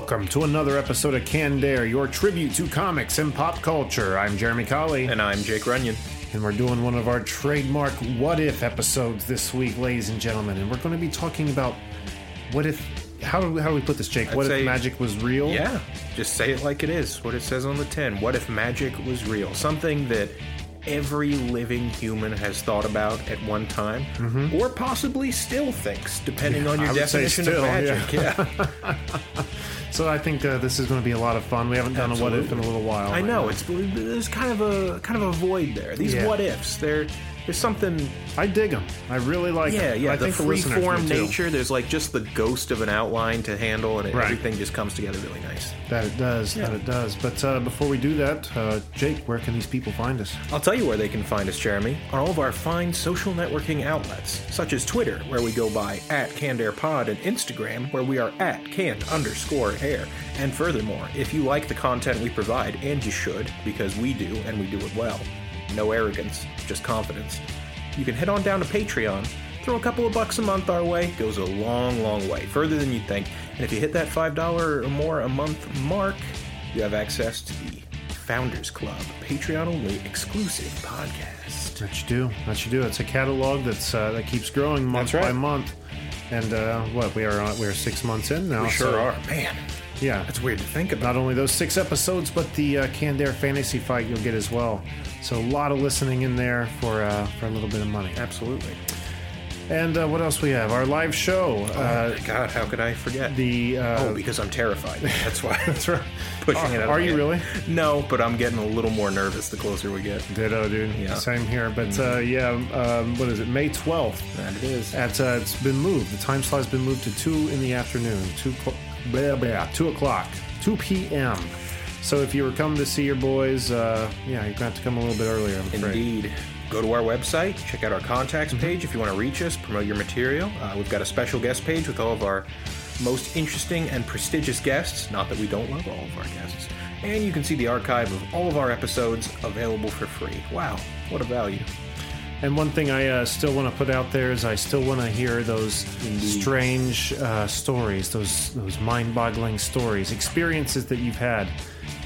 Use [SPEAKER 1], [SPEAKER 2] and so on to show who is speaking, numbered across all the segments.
[SPEAKER 1] Welcome to another episode of Canned Air, your tribute to comics and pop culture. I'm Jeremy Colley,
[SPEAKER 2] And I'm Jake Runyon.
[SPEAKER 1] and we're doing one of our trademark What If episodes this week, ladies and gentlemen. And we're going to be talking about what if, how do, how do we put this, Jake? what
[SPEAKER 2] say-
[SPEAKER 1] if magic was real?
[SPEAKER 2] Yeah, just say it like it is, what it says on the tin. What if magic was real? Something that every living human has thought about at one time, or possibly still thinks, depending on your
[SPEAKER 1] Mm-hmm. I would say
[SPEAKER 2] definition
[SPEAKER 1] still,
[SPEAKER 2] of magic. Yeah,
[SPEAKER 1] So I think uh, this is going to be a lot of fun. We haven't done a what if in a little while.
[SPEAKER 2] I know it's there's kind of a kind of a void there. These
[SPEAKER 1] Yeah.
[SPEAKER 2] what ifs, they're there's something
[SPEAKER 1] I dig them. I really like
[SPEAKER 2] Yeah,
[SPEAKER 1] them.
[SPEAKER 2] yeah.
[SPEAKER 1] I
[SPEAKER 2] the
[SPEAKER 1] think the
[SPEAKER 2] free
[SPEAKER 1] listeners
[SPEAKER 2] form nature. There's like just the ghost of an outline to handle, and it,
[SPEAKER 1] Right.
[SPEAKER 2] everything just comes together really nice.
[SPEAKER 1] That it does. That it does. But uh, before we do that, uh, Jake, where can these people find us?
[SPEAKER 2] I'll tell you where they can find us, Jeremy, on all of our fine social networking outlets, such as Twitter, where we go by at CannedAirPod, and Instagram, where we are at canned underscore air. And furthermore, if you like the content we provide, and you should, because we do, and we do it well, no arrogance, just confidence, you can head on down to Patreon. Throw a couple of bucks a month our way goes a long, long way, further than you'd think. And if you hit that $5 or more a month mark, you have access to the Founders Club, Patreon only exclusive podcast.
[SPEAKER 1] That you do. That you do. It's a catalog that's uh, that keeps growing month
[SPEAKER 2] right.
[SPEAKER 1] by month. And uh, what we are on, we are six months in now.
[SPEAKER 2] We sure
[SPEAKER 1] so,
[SPEAKER 2] are. Man,
[SPEAKER 1] Yeah,
[SPEAKER 2] that's weird to think about.
[SPEAKER 1] not only those six episodes, but the uh, Canned Air Fantasy Fight you'll get as well. So a lot of listening in there for uh, for a little bit of money.
[SPEAKER 2] Absolutely.
[SPEAKER 1] And uh, what else we have? Our live show.
[SPEAKER 2] oh
[SPEAKER 1] Uh,
[SPEAKER 2] God, how could I forget?
[SPEAKER 1] the uh,
[SPEAKER 2] oh, because I'm terrified. That's why.
[SPEAKER 1] that's right.
[SPEAKER 2] Pushing
[SPEAKER 1] Are-
[SPEAKER 2] it out.
[SPEAKER 1] are you
[SPEAKER 2] my
[SPEAKER 1] really?
[SPEAKER 2] No, but I'm getting a little more nervous the closer we get.
[SPEAKER 1] Ditto, dude.
[SPEAKER 2] Yeah.
[SPEAKER 1] Same here. But uh, yeah, um, what is it? May twelfth.
[SPEAKER 2] That it is.
[SPEAKER 1] At uh, it's been moved. The time slot's been moved to two in the afternoon. Two, cl- blah, blah, two o'clock, two p.m. So if you were coming to see your boys, uh, yeah, you're gonna have to come a little bit earlier. I'm afraid.
[SPEAKER 2] Indeed. Go to our website, check out our contacts
[SPEAKER 1] Mm-hmm.
[SPEAKER 2] page if you want to reach us, promote your material. Uh, we've got a special guest page with all of our most interesting and prestigious guests. Not that we don't love all of our guests. And you can see the archive of all of our episodes available for free. Wow, what a value.
[SPEAKER 1] And one thing I uh, still want to put out there is I still want to hear those strange uh, stories, those those mind-boggling stories, experiences that you've had,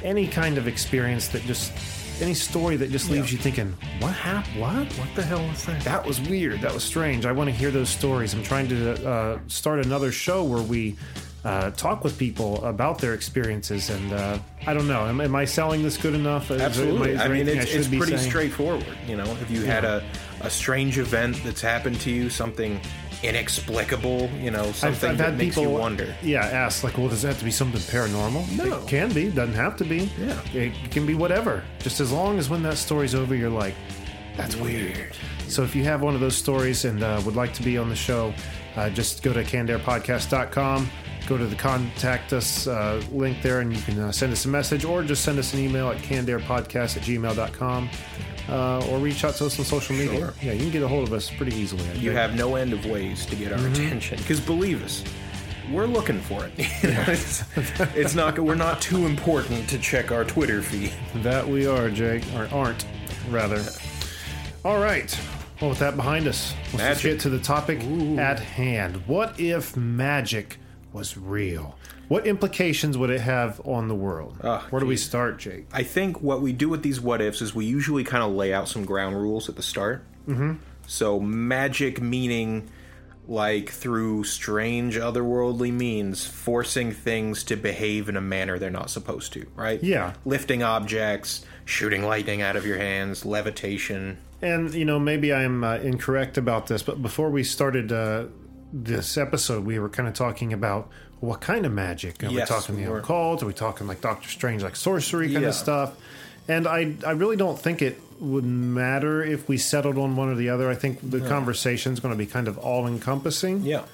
[SPEAKER 1] any kind of experience that just any story that just leaves
[SPEAKER 2] Yeah.
[SPEAKER 1] you thinking, what happened? What? What the hell was that? That was weird. That was strange. I want to hear those stories. I'm trying to uh, start another show where we. Uh, talk with people about their experiences, and uh, I don't know. Am, am I selling this good enough? Is
[SPEAKER 2] Absolutely.
[SPEAKER 1] there
[SPEAKER 2] I mean, it's,
[SPEAKER 1] should
[SPEAKER 2] it's pretty
[SPEAKER 1] saying?
[SPEAKER 2] straightforward. You know, if you had a, a strange event that's happened to you, something inexplicable, you know, something
[SPEAKER 1] I've, I've
[SPEAKER 2] that
[SPEAKER 1] had
[SPEAKER 2] makes
[SPEAKER 1] people
[SPEAKER 2] you wonder.
[SPEAKER 1] Yeah, ask like, well, does it have to be something paranormal?
[SPEAKER 2] No.
[SPEAKER 1] it can be. Doesn't have to be.
[SPEAKER 2] Yeah.
[SPEAKER 1] it can be whatever. Just as long as when that story's over, you're like, that's weird. So if you have one of those stories and uh, would like to be on the show, uh, just go to cannedairpodcast.com. Go to the contact us uh, link there, and you can uh, send us a message or just send us an email at cannedairpodcast at gmail.com. Uh, or reach out to us on social media.
[SPEAKER 2] Sure.
[SPEAKER 1] Yeah, you can get a hold of us pretty easily. I
[SPEAKER 2] You
[SPEAKER 1] think.
[SPEAKER 2] have no end of ways to get our attention. Because believe us, we're looking for it. You know, it's, it's not. We're not too important to check our Twitter feed.
[SPEAKER 1] That we are, Jake, or aren't, rather. All right. Well, with that behind us, let's get to the topic at hand. What if magic was real? What implications would it have on the world?
[SPEAKER 2] Ah,
[SPEAKER 1] Where do we start, Jake?
[SPEAKER 2] I think what we do with these what ifs is we usually kind of lay out some ground rules at the start. Mm-hmm. So magic meaning like through strange otherworldly means forcing things to behave in a manner they're not supposed to, right?
[SPEAKER 1] Yeah.
[SPEAKER 2] Lifting objects, shooting lightning out of your hands, levitation.
[SPEAKER 1] And, you know, maybe I'm uh, incorrect about this, but before we started uh, this episode, we were kind of talking about what kind of magic. Are
[SPEAKER 2] Yes,
[SPEAKER 1] we talking the occult? Are we talking like Doctor Strange, like sorcery kind
[SPEAKER 2] Yeah.
[SPEAKER 1] of stuff? And I, I really don't think it would matter if we settled on one or the other. I think the conversation is going to be kind of all encompassing.
[SPEAKER 2] Yeah.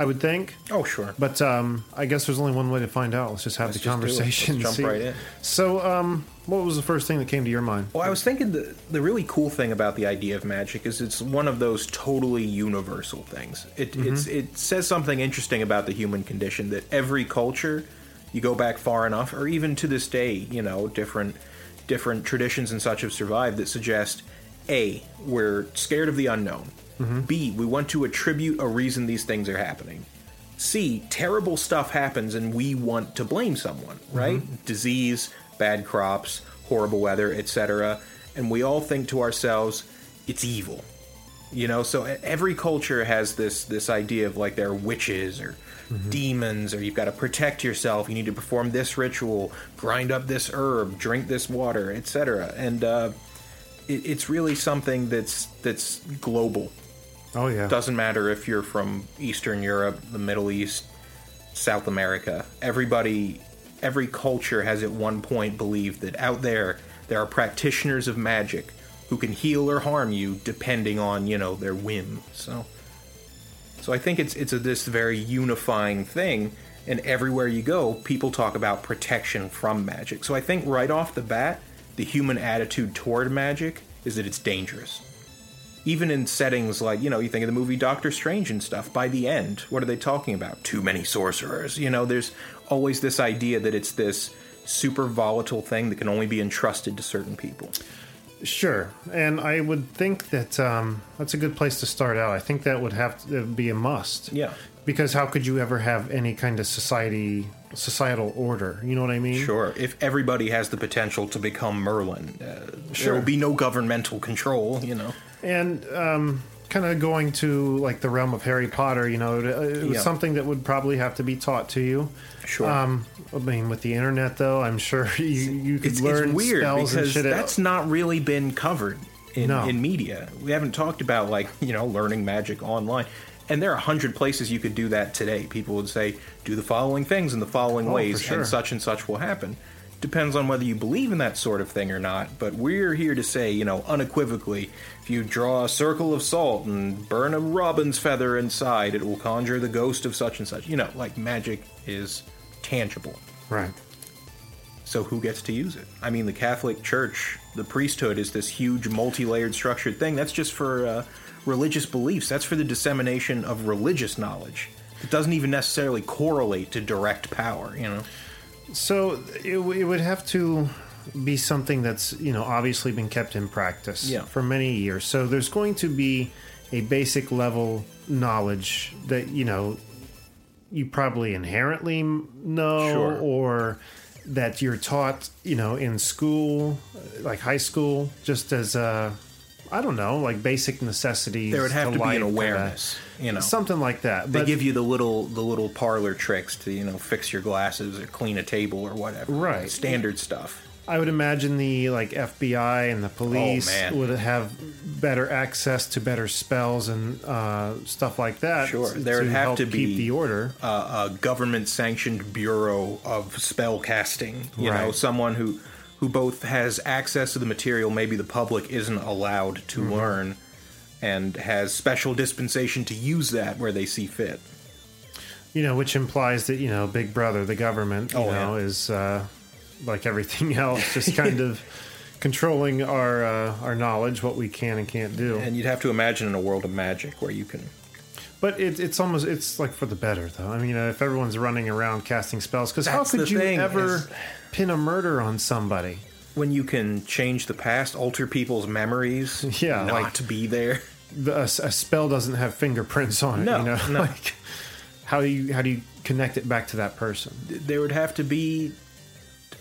[SPEAKER 1] I would think.
[SPEAKER 2] Oh, sure.
[SPEAKER 1] But um, I guess there's only one way to find out. Let's just have
[SPEAKER 2] Let's
[SPEAKER 1] the
[SPEAKER 2] just
[SPEAKER 1] conversation.
[SPEAKER 2] Jump
[SPEAKER 1] see.
[SPEAKER 2] right in.
[SPEAKER 1] So, um, what was the first thing that came to your mind?
[SPEAKER 2] Well, I was thinking the the really cool thing about the idea of magic is it's one of those totally universal things. It it's it says something interesting about the human condition that every culture, you go back far enough, or even to this day, you know, different different traditions and such have survived that suggest a we're scared of the unknown. Mm-hmm. B we want to attribute a reason these things are happening. C, terrible stuff happens and we want to blame someone, mm-hmm. right? Disease, bad crops, horrible weather, etc. And we all think to ourselves, it's evil. You know, so every culture has this this idea of like they're witches or mm-hmm. demons or you've got to protect yourself, you need to perform this ritual, grind up this herb, drink this water, etc. And uh it, it's really something that's that's global
[SPEAKER 1] Oh yeah.
[SPEAKER 2] doesn't matter if you're from Eastern Europe, the Middle East, South America. Everybody, every culture has at one point believed that out there there are practitioners of magic who can heal or harm you depending on you know their whim. So, so I think it's it's a, this very unifying thing, and everywhere you go, people talk about protection from magic. So I think right off the bat, the human attitude toward magic is that it's dangerous even in settings like you know you think of the movie Doctor Strange and stuff by the end what are they talking about too many sorcerers you know there's always this idea that it's this super volatile thing that can only be entrusted to certain people
[SPEAKER 1] Sure, and I would think that um, that's a good place to start out. I think that would have to be a must.
[SPEAKER 2] Yeah.
[SPEAKER 1] Because how could you ever have any kind of society, societal order? You know what I mean?
[SPEAKER 2] sure if everybody has the potential to become Merlin uh, there will be no governmental control you know
[SPEAKER 1] And um, kind of going to like the realm of Harry Potter, you know, it, it was
[SPEAKER 2] Yeah.
[SPEAKER 1] something that would probably have to be taught to you.
[SPEAKER 2] Sure.
[SPEAKER 1] Um, I mean, with the internet, though, I'm sure you, you could
[SPEAKER 2] it's,
[SPEAKER 1] learn
[SPEAKER 2] it's weird
[SPEAKER 1] spells and
[SPEAKER 2] because
[SPEAKER 1] shit.
[SPEAKER 2] that's not really been covered in,
[SPEAKER 1] No.
[SPEAKER 2] in media. We haven't talked about like you know learning magic online, and there are a hundred places you could do that today. People would say, "Do the following things in the following
[SPEAKER 1] Oh,
[SPEAKER 2] ways,
[SPEAKER 1] sure.
[SPEAKER 2] and such and such will happen." Depends on whether you believe in that sort of thing or not. But we're here to say, you know, unequivocally, if you draw a circle of salt and burn a robin's feather inside, it will conjure the ghost of such and such. You know, like magic is tangible.
[SPEAKER 1] right.
[SPEAKER 2] So who gets to use it? I mean, the Catholic Church, the priesthood is this huge, multi-layered, structured thing. That's just for uh, religious beliefs. That's for the dissemination of religious knowledge. It doesn't even necessarily correlate to direct power. You know.
[SPEAKER 1] So it, it would have to be something that's you know obviously been kept in practice
[SPEAKER 2] Yeah.
[SPEAKER 1] for many years. So there's going to be a basic level knowledge that you know you probably inherently know
[SPEAKER 2] Sure.
[SPEAKER 1] or that you're taught you know in school like high school just as a I don't know like basic necessities
[SPEAKER 2] There would have to, be
[SPEAKER 1] life,
[SPEAKER 2] an
[SPEAKER 1] kinda-
[SPEAKER 2] awareness. You know.
[SPEAKER 1] something like that
[SPEAKER 2] they
[SPEAKER 1] but
[SPEAKER 2] give you the little the little parlor tricks to you know fix your glasses or clean a table or whatever.
[SPEAKER 1] Right.
[SPEAKER 2] Standard stuff.
[SPEAKER 1] I would imagine the like FBI and the police
[SPEAKER 2] Oh,
[SPEAKER 1] would have better access to better spells and uh, stuff like that.
[SPEAKER 2] Sure.
[SPEAKER 1] to
[SPEAKER 2] There would have to
[SPEAKER 1] keep
[SPEAKER 2] be-
[SPEAKER 1] the order.
[SPEAKER 2] uh, a government sanctioned bureau of spell casting. You know, someone who who both has access to the material maybe the public isn't allowed to
[SPEAKER 1] Mm-hmm.
[SPEAKER 2] learn and has special dispensation to use that where they see fit.
[SPEAKER 1] You know, which implies that you know Big Brother, the government, you
[SPEAKER 2] Oh,
[SPEAKER 1] know,
[SPEAKER 2] yeah.
[SPEAKER 1] is uh, like everything else, just kind of controlling our uh, our knowledge, what we can and can't do.
[SPEAKER 2] And you'd have to imagine in a world of magic where you can
[SPEAKER 1] But it, it's almost it's like for the better, though. I mean, uh, if everyone's running around casting spells, because how could you ever
[SPEAKER 2] is-
[SPEAKER 1] pin a murder on somebody?
[SPEAKER 2] when you can change the past, alter people's memories,
[SPEAKER 1] Yeah,
[SPEAKER 2] not
[SPEAKER 1] like-
[SPEAKER 2] to be there.
[SPEAKER 1] the, a, a spell doesn't have fingerprints on it.
[SPEAKER 2] No,
[SPEAKER 1] you know,
[SPEAKER 2] no.
[SPEAKER 1] like how do you how do you connect it back to that person?
[SPEAKER 2] there would have to be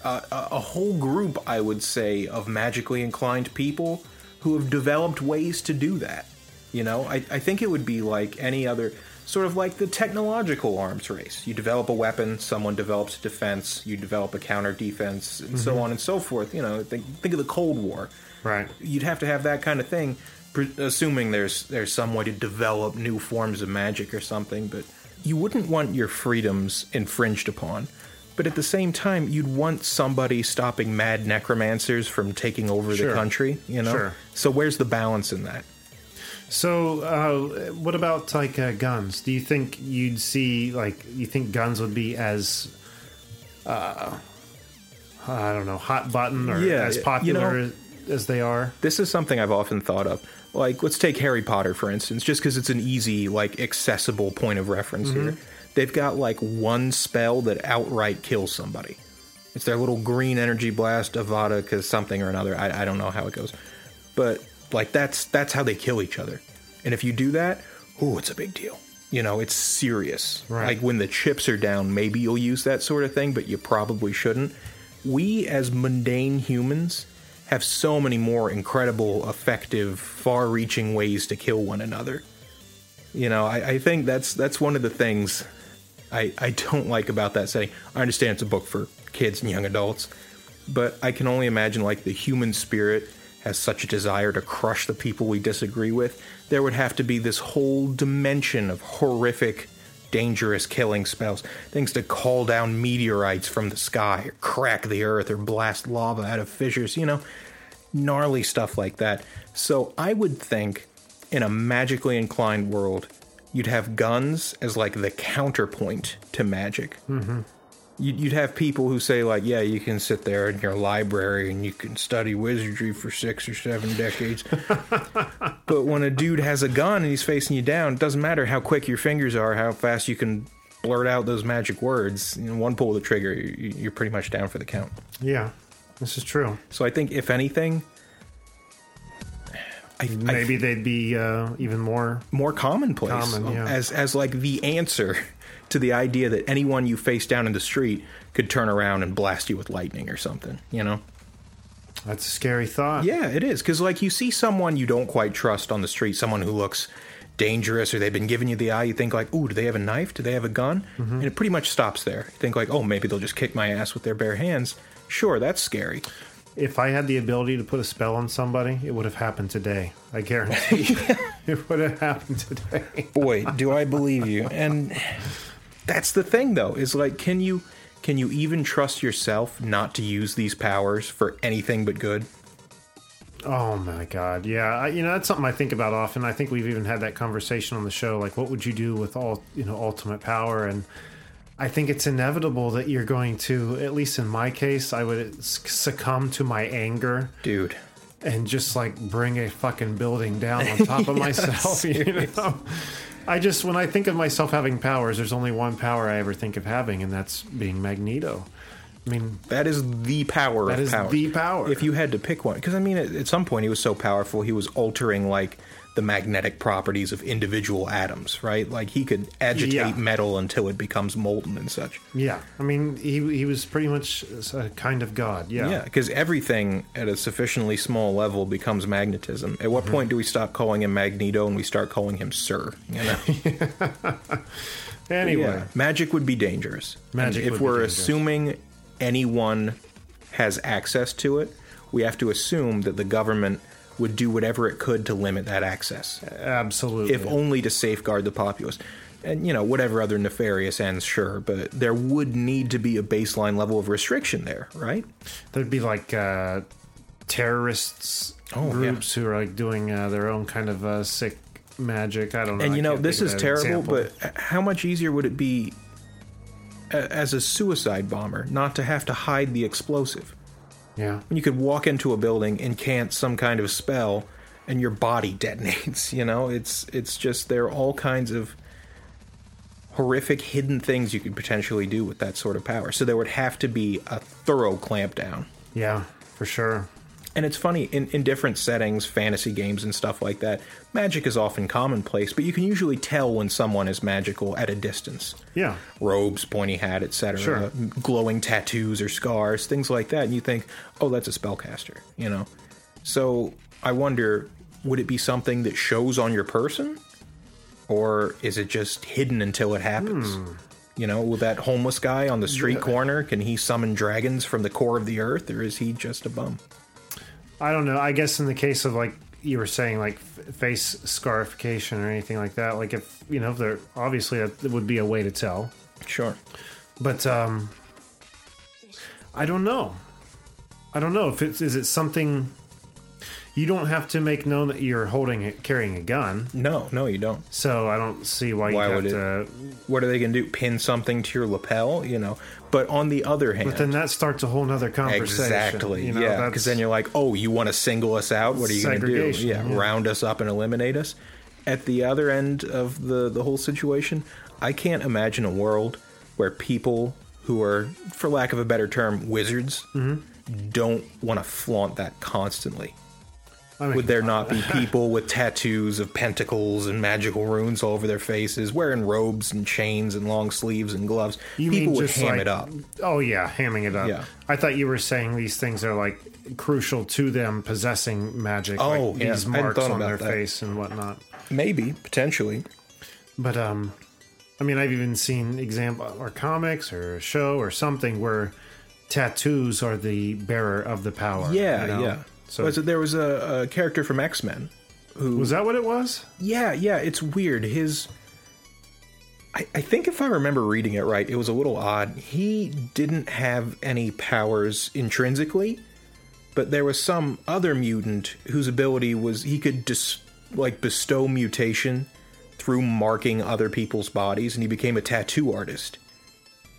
[SPEAKER 2] a, a a whole group, I would say, of magically inclined people who have developed ways to do that. You know, I, I think it would be like any other sort of like the technological arms race. You develop a weapon, someone develops a defense, you develop a counter defense, and so mm-hmm. on and so forth. You know, think, think of the Cold War.
[SPEAKER 1] Right.
[SPEAKER 2] You'd have to have that kind of thing, pre- assuming there's there's some way to develop new forms of magic or something. But you wouldn't want your freedoms infringed upon. But at the same time, you'd want somebody stopping mad necromancers from taking over
[SPEAKER 1] Sure.
[SPEAKER 2] the country. You know.
[SPEAKER 1] Sure.
[SPEAKER 2] So where's the balance in that?
[SPEAKER 1] So, uh, what about like uh, guns? Do you think you'd see like you think guns would be as uh, I don't know, hot button or
[SPEAKER 2] Yeah,
[SPEAKER 1] as
[SPEAKER 2] you
[SPEAKER 1] popular
[SPEAKER 2] know-
[SPEAKER 1] as they are?
[SPEAKER 2] This is something I've often thought of. Like, let's take Harry Potter, for instance, just because it's an easy, like, accessible point of reference here. They've got, like, one spell that outright kills somebody. It's their little green energy blast, Avada, because something or another. I, I don't know how it goes. But, like, that's that's how they kill each other. And if you do that, oh, it's a big deal. You know, it's serious.
[SPEAKER 1] Right.
[SPEAKER 2] Like, when the chips are down, maybe you'll use that sort of thing, but you probably shouldn't. We, as mundane humans, have so many more incredible, effective, far-reaching ways to kill one another. You know, I, I think that's that's one of the things I, I don't like about that setting. I understand it's a book for kids and young adults, but I can only imagine like the human spirit has such a desire to crush the people we disagree with. There would have to be this whole dimension of horrific, dangerous killing spells. Things to call down meteorites from the sky, or crack the earth, or blast lava out of fissures, you know, gnarly stuff like that. So I would think in a magically inclined world, you'd have guns as like the counterpoint to magic. Mm-hmm. You'd, you'd have people who say like, yeah, you can sit there in your library and you can study wizardry for six or seven decades. but when a dude has a gun and he's facing you down, it doesn't matter how quick your fingers are, how fast you can blurt out those magic words. Know, one pull of the trigger, you- you're pretty much down for the count.
[SPEAKER 1] Yeah, this is true.
[SPEAKER 2] So I think if anything, I, I
[SPEAKER 1] Maybe they'd be uh, even more.
[SPEAKER 2] more commonplace
[SPEAKER 1] Common, yeah.
[SPEAKER 2] as as like the answer to the idea that anyone you face down in the street could turn around and blast you with lightning or something you know
[SPEAKER 1] That's a scary thought.
[SPEAKER 2] yeah it is because like you see someone you don't quite trust on the street someone who looks dangerous or they've been giving you the eye you think like ooh do they have a knife do they have a gun
[SPEAKER 1] Mm-hmm.
[SPEAKER 2] and it pretty much stops there you think like oh maybe they'll just kick my ass with their bare hands sure that's scary
[SPEAKER 1] If I had the ability to put a spell on somebody, it would have happened today. I guarantee. it would have happened today.
[SPEAKER 2] boy do i believe you and that's the thing though is like can you can you even trust yourself not to use these powers for anything but good
[SPEAKER 1] Oh my god, yeah. I, you know that's something I think about often. I think we've even had that conversation on the show. Like, what would you do with all you know ultimate power? And I think it's inevitable that you're going to, at least in my case, I would succumb to my anger
[SPEAKER 2] dude
[SPEAKER 1] and just like bring a fucking building down on top of myself. You know, I just when I think of myself having powers, there's only one power I ever think of having, and that's being Magneto. I mean,
[SPEAKER 2] that is the power
[SPEAKER 1] That
[SPEAKER 2] of
[SPEAKER 1] is
[SPEAKER 2] power
[SPEAKER 1] the power.
[SPEAKER 2] if you had to pick one because i mean at, at some point he was so powerful he was altering like the magnetic properties of individual atoms right like he could agitate
[SPEAKER 1] Yeah.
[SPEAKER 2] metal until it becomes molten and such
[SPEAKER 1] yeah. I mean, he he was pretty much a kind of god. Yeah.
[SPEAKER 2] Yeah, because everything at a sufficiently small level becomes magnetism. At what mm-hmm. point do we stop calling him Magneto and we start calling him Sir? You know,
[SPEAKER 1] Anyway,
[SPEAKER 2] Yeah. magic would be dangerous.
[SPEAKER 1] Magic
[SPEAKER 2] And if we're assuming anyone has access to it, we have to assume that the government would do whatever it could to limit that access,
[SPEAKER 1] absolutely.
[SPEAKER 2] if only to safeguard the populace. And you know, whatever other nefarious ends, sure, but there would need to be a baseline level of restriction there, right?
[SPEAKER 1] There'd be like uh, terrorists
[SPEAKER 2] Oh, yeah.
[SPEAKER 1] groups who are like doing uh, their own kind of uh, sick magic. I don't know.
[SPEAKER 2] And you know, this is terrible,
[SPEAKER 1] example.
[SPEAKER 2] but how much easier would it be as a suicide bomber not to have to hide the explosive?
[SPEAKER 1] Yeah,
[SPEAKER 2] When you could walk into a building, incant some kind of spell, and your body detonates. You know, it's it's just there are all kinds of horrific hidden things you could potentially do with that sort of power. So there would have to be a thorough clampdown.
[SPEAKER 1] yeah, for sure.
[SPEAKER 2] And it's funny, in, in different settings, fantasy games and stuff like that, magic is often commonplace, but you can usually tell when someone is magical at a distance.
[SPEAKER 1] Yeah,
[SPEAKER 2] Robes, pointy hat, etc.
[SPEAKER 1] Sure.
[SPEAKER 2] Glowing tattoos or scars, things like that. And you think, oh, that's a spellcaster, you know? So I wonder, would it be something that shows on your person? Or is it just hidden until it happens?
[SPEAKER 1] Hmm.
[SPEAKER 2] You know, with that homeless guy on the street corner, can he summon dragons from the core of the earth, or is he just a bum?
[SPEAKER 1] I don't know. I guess in the case of like you were saying, like f- face scarification or anything like that, like if you know, if there obviously that would be a way to tell.
[SPEAKER 2] Sure.
[SPEAKER 1] But um I don't know. I don't know if it's is it something you don't have to make known that you're holding it, carrying a gun.
[SPEAKER 2] No, no, you don't.
[SPEAKER 1] So I don't see why,
[SPEAKER 2] Why
[SPEAKER 1] you
[SPEAKER 2] would
[SPEAKER 1] have
[SPEAKER 2] it-
[SPEAKER 1] to.
[SPEAKER 2] What are they going to do? Pin something to your lapel? You know. But on the other hand,
[SPEAKER 1] But then that starts a whole nother conversation.
[SPEAKER 2] Exactly.
[SPEAKER 1] You know,
[SPEAKER 2] yeah. Because then you're like, oh, you want to single us out? What are you going to do? Yeah,
[SPEAKER 1] yeah.
[SPEAKER 2] round us up and eliminate us. At the other end of the the whole situation, I can't imagine a world where people who are, for lack of a better term, wizards,
[SPEAKER 1] Mm-hmm.
[SPEAKER 2] don't want to flaunt that constantly. Would there not be people with tattoos of pentacles and magical runes all over their faces, wearing robes and chains and long sleeves and gloves?
[SPEAKER 1] You
[SPEAKER 2] people would ham
[SPEAKER 1] like-
[SPEAKER 2] it up.
[SPEAKER 1] Oh yeah, hamming it up.
[SPEAKER 2] Yeah.
[SPEAKER 1] I thought you were saying these things are like crucial to them possessing magic.
[SPEAKER 2] Oh,
[SPEAKER 1] like
[SPEAKER 2] yeah.
[SPEAKER 1] these marks on their
[SPEAKER 2] that.
[SPEAKER 1] face and whatnot.
[SPEAKER 2] Maybe, potentially.
[SPEAKER 1] But um, I mean, I've even seen example or comics or a show or something where tattoos are the bearer of the power.
[SPEAKER 2] Yeah,
[SPEAKER 1] you know?
[SPEAKER 2] yeah.
[SPEAKER 1] So
[SPEAKER 2] was it there was a, a character from X Men who
[SPEAKER 1] was that what it was?
[SPEAKER 2] Yeah, yeah, it's weird. His I, I think if I remember reading it right, it was a little odd. He didn't have any powers intrinsically, but there was some other mutant whose ability was he could dis, like bestow mutation through marking other people's bodies, and he became a tattoo artist.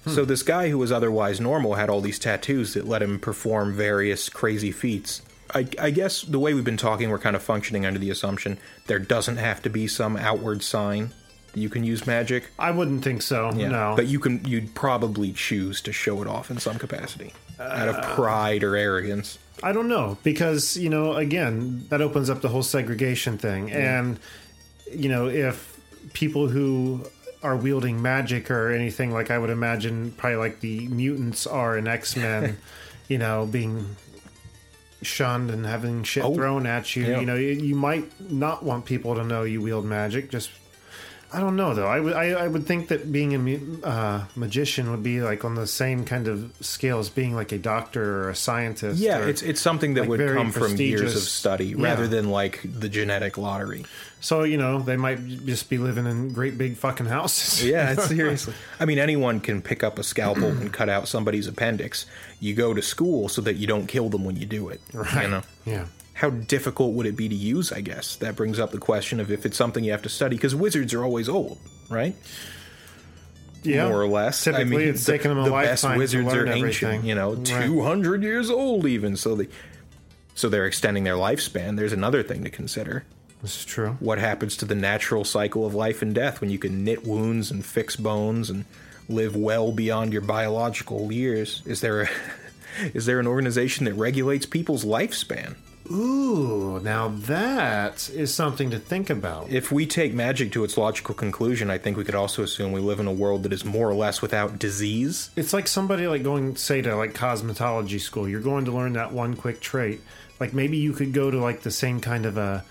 [SPEAKER 2] Hmm. So this guy who was otherwise normal had all these tattoos that let him perform various crazy feats. I, I guess the way we've been talking, we're kind of functioning under the assumption there doesn't have to be some outward sign that you can use magic.
[SPEAKER 1] I wouldn't think so. No,
[SPEAKER 2] But you can you'd probably choose to show it off in some capacity. out of uh, pride or arrogance.
[SPEAKER 1] I don't know because you know again that opens up the whole segregation thing, and you know if people who are wielding magic or anything like I would imagine probably like the mutants are in X Men, you know, being shunned and having shit
[SPEAKER 2] Oh,
[SPEAKER 1] thrown at you. You know, you, you might not want people to know you wield magic. Just I don't know though. I would I, I would think that being a uh, magician would be like on the same kind of scale as being like a doctor or a scientist.
[SPEAKER 2] Yeah,
[SPEAKER 1] or-
[SPEAKER 2] it's it's something that
[SPEAKER 1] like,
[SPEAKER 2] would come from years of study
[SPEAKER 1] Yeah.
[SPEAKER 2] rather than like the genetic lottery.
[SPEAKER 1] So you know they might just be living in great big fucking houses.
[SPEAKER 2] Yeah, seriously. I mean, anyone can pick up a scalpel and cut out somebody's appendix. You go to school so that you don't kill them when you do it.
[SPEAKER 1] right.
[SPEAKER 2] You know?
[SPEAKER 1] Yeah.
[SPEAKER 2] How difficult would it be to use? I guess that brings up the question of if it's something you have to study because wizards are always old, right?
[SPEAKER 1] Yeah.
[SPEAKER 2] More or less. I
[SPEAKER 1] Typically,
[SPEAKER 2] mean,
[SPEAKER 1] it's
[SPEAKER 2] the,
[SPEAKER 1] taken them a
[SPEAKER 2] the best
[SPEAKER 1] lifetime to
[SPEAKER 2] wizards are
[SPEAKER 1] everything.
[SPEAKER 2] ancient. You know,
[SPEAKER 1] Right.
[SPEAKER 2] two hundred years old even. So they, so they're extending their lifespan. There's another thing to consider.
[SPEAKER 1] This is true.
[SPEAKER 2] what happens to the natural cycle of life and death when you can knit wounds and fix bones and live well beyond your biological years is there a, is there an organization that regulates people's lifespan
[SPEAKER 1] Ooh, now that is something to think about.
[SPEAKER 2] if we take magic to its logical conclusion i think we could also assume we live in a world that is more or less without disease
[SPEAKER 1] It's like somebody like going say to like cosmetology school. You're going to learn that one quick trait. Like maybe you could go to like the same kind of a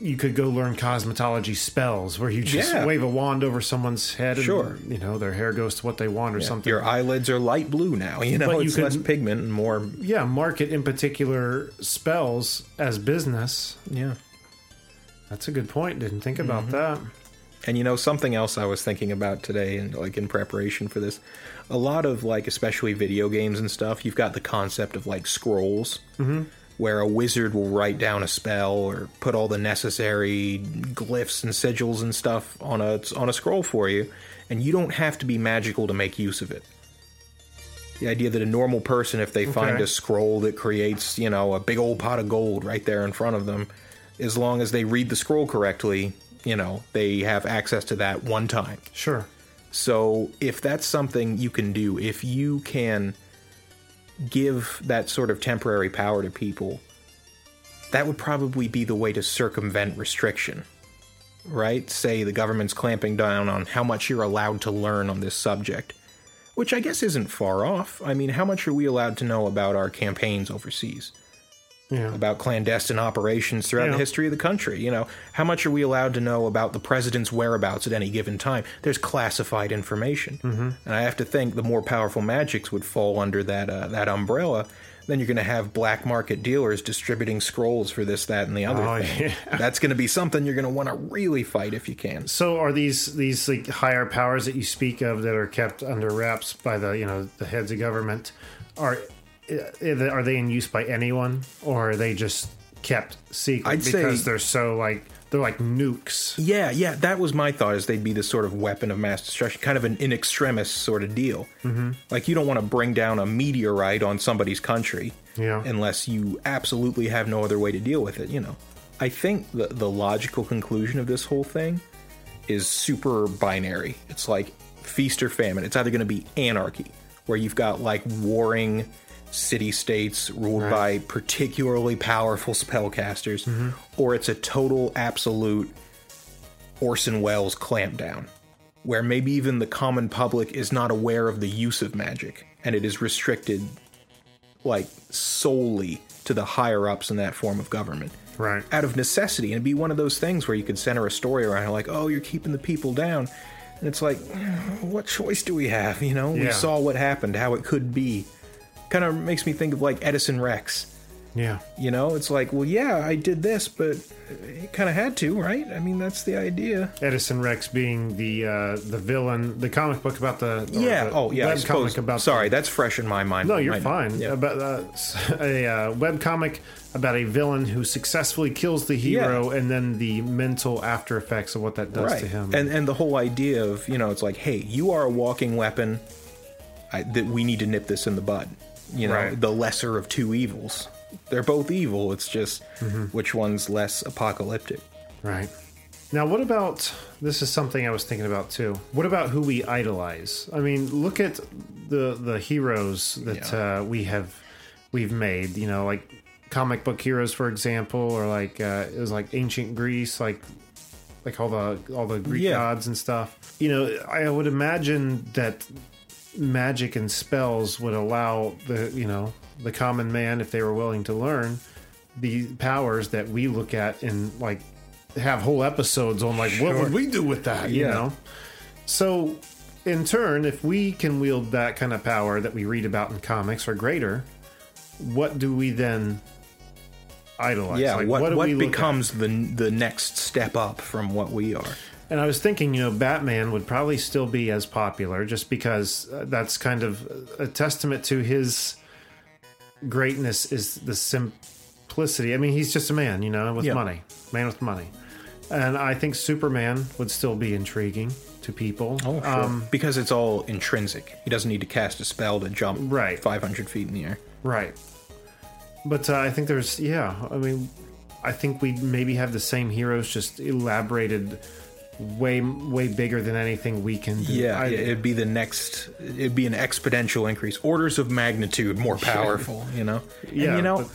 [SPEAKER 1] you could go learn cosmetology spells where you just
[SPEAKER 2] Yeah.
[SPEAKER 1] wave a wand over someone's head and
[SPEAKER 2] Sure.
[SPEAKER 1] you know their hair goes to what they want or something.
[SPEAKER 2] your eyelids are light blue now you know
[SPEAKER 1] But you
[SPEAKER 2] it's less pigment and more
[SPEAKER 1] yeah, market in particular spells as business.
[SPEAKER 2] yeah
[SPEAKER 1] That's a good point. Didn't think about
[SPEAKER 2] Mm-hmm.
[SPEAKER 1] that.
[SPEAKER 2] And you know something else I was thinking about today, and like in preparation for this, a lot of like especially video games and stuff, you've got the concept of like scrolls, mm-hmm. Where a wizard will write down a spell or put all the necessary glyphs and sigils and stuff on a on a scroll for you, and you don't have to be magical to make use of it. The idea that a normal person, if they find a scroll that creates, you know, a big old pot of gold right there in front of them, as long as they read the scroll correctly, you know, they have access to that one time.
[SPEAKER 1] Sure.
[SPEAKER 2] So if that's something you can do, if you can give that sort of temporary power to people, that would probably be the way to circumvent restriction. Right? Say the government's clamping down on how much you're allowed to learn on this subject, which I guess isn't far off. I mean, how much are we allowed to know about our campaigns overseas?
[SPEAKER 1] Yeah.
[SPEAKER 2] about clandestine operations throughout
[SPEAKER 1] Yeah.
[SPEAKER 2] the history of the country. You know, how much are we allowed to know about the president's whereabouts at any given time? There's classified information, mm-hmm. and I have to think the more powerful magics would fall under that uh, that umbrella. Then you're going to have black market dealers distributing scrolls for this, that, and the other
[SPEAKER 1] Oh,
[SPEAKER 2] thing.
[SPEAKER 1] yeah.
[SPEAKER 2] That's going to be something you're going to want to really fight if you can.
[SPEAKER 1] So are these these like higher powers that you speak of that are kept under wraps by the you know the heads of government are are they in use by anyone or are they just kept secret
[SPEAKER 2] I'd say-
[SPEAKER 1] because they're so like they're like nukes.
[SPEAKER 2] Yeah, yeah, that was my thought. Is they'd be the sort of weapon of mass destruction, kind of an in extremis sort of deal. Mm-hmm. Like you don't want to bring down a meteorite on somebody's country,
[SPEAKER 1] Yeah.
[SPEAKER 2] unless you absolutely have no other way to deal with it. You know, I think the the logical conclusion of this whole thing is super binary. It's like feast or famine. It's either going to be anarchy, where you've got like warring city states ruled by particularly powerful spellcasters, mm-hmm. or it's a total absolute Orson Welles clampdown, where maybe even the common public is not aware of the use of magic and it is restricted like solely to the higher ups in that form of government.
[SPEAKER 1] Right.
[SPEAKER 2] out of necessity and it'd be one of those things where you could center a story around like oh you're keeping the people down and it's like eh, what choice do we have? You know? We saw what happened how it could be kind of makes me think of like edison rex.
[SPEAKER 1] Yeah.
[SPEAKER 2] you know it's like well yeah i did this but it kind of had to right? I mean that's the idea.
[SPEAKER 1] Edison Rex being the uh, the villain, the comic book about the
[SPEAKER 2] yeah.
[SPEAKER 1] the
[SPEAKER 2] oh yeah
[SPEAKER 1] web comic about
[SPEAKER 2] sorry that's fresh in my mind.
[SPEAKER 1] No, you're
[SPEAKER 2] Right-
[SPEAKER 1] fine.
[SPEAKER 2] yeah.
[SPEAKER 1] About uh, a uh, web comic about a villain who successfully kills the hero, and then the mental after effects of what that does
[SPEAKER 2] right.
[SPEAKER 1] to him.
[SPEAKER 2] and and the whole idea of you know it's like hey you are a walking weapon I, that we need to nip this in the bud you know
[SPEAKER 1] Right.
[SPEAKER 2] the lesser of two evils they're both evil it's just
[SPEAKER 1] Mm-hmm.
[SPEAKER 2] which one's less apocalyptic
[SPEAKER 1] right. Now, what about this? Is something I was thinking about too. What about who we idolize? I mean, look at the the heroes that
[SPEAKER 2] Yeah.
[SPEAKER 1] uh, we have we've made. You know, like comic book heroes, for example, or like uh, it was like ancient Greece, like like all the all the Greek
[SPEAKER 2] Yeah.
[SPEAKER 1] gods and stuff. You know, I would imagine that magic and spells would allow the you know the common man, if they were willing to learn, the powers that we look at and like have whole episodes on like what would we do with that? You
[SPEAKER 2] Yeah.
[SPEAKER 1] know. So, in turn, if we can wield that kind of power that we read about in comics or greater, what do we then idolize?
[SPEAKER 2] yeah
[SPEAKER 1] Like,
[SPEAKER 2] what
[SPEAKER 1] do
[SPEAKER 2] what,
[SPEAKER 1] we look at?
[SPEAKER 2] becomes the the next step up from what we are
[SPEAKER 1] And I was thinking, you know, Batman would probably still be as popular just because uh, that's kind of a testament to his greatness is the simplicity. I mean, he's just a man, you know, with
[SPEAKER 2] Yeah.
[SPEAKER 1] money, man with money. And I think Superman would still be intriguing to people.
[SPEAKER 2] oh sure
[SPEAKER 1] Um,
[SPEAKER 2] because it's all intrinsic he doesn't need to cast a spell to jump
[SPEAKER 1] Right.
[SPEAKER 2] 500 feet in the air
[SPEAKER 1] Right. But uh, I think there's, yeah, I mean, I think we maybe have the same heroes just elaborated way, way bigger than anything we can do.
[SPEAKER 2] Yeah,
[SPEAKER 1] I-
[SPEAKER 2] it'd be the next. It'd be an exponential increase, orders of magnitude more powerful. You know.
[SPEAKER 1] Yeah,
[SPEAKER 2] And you know,
[SPEAKER 1] but-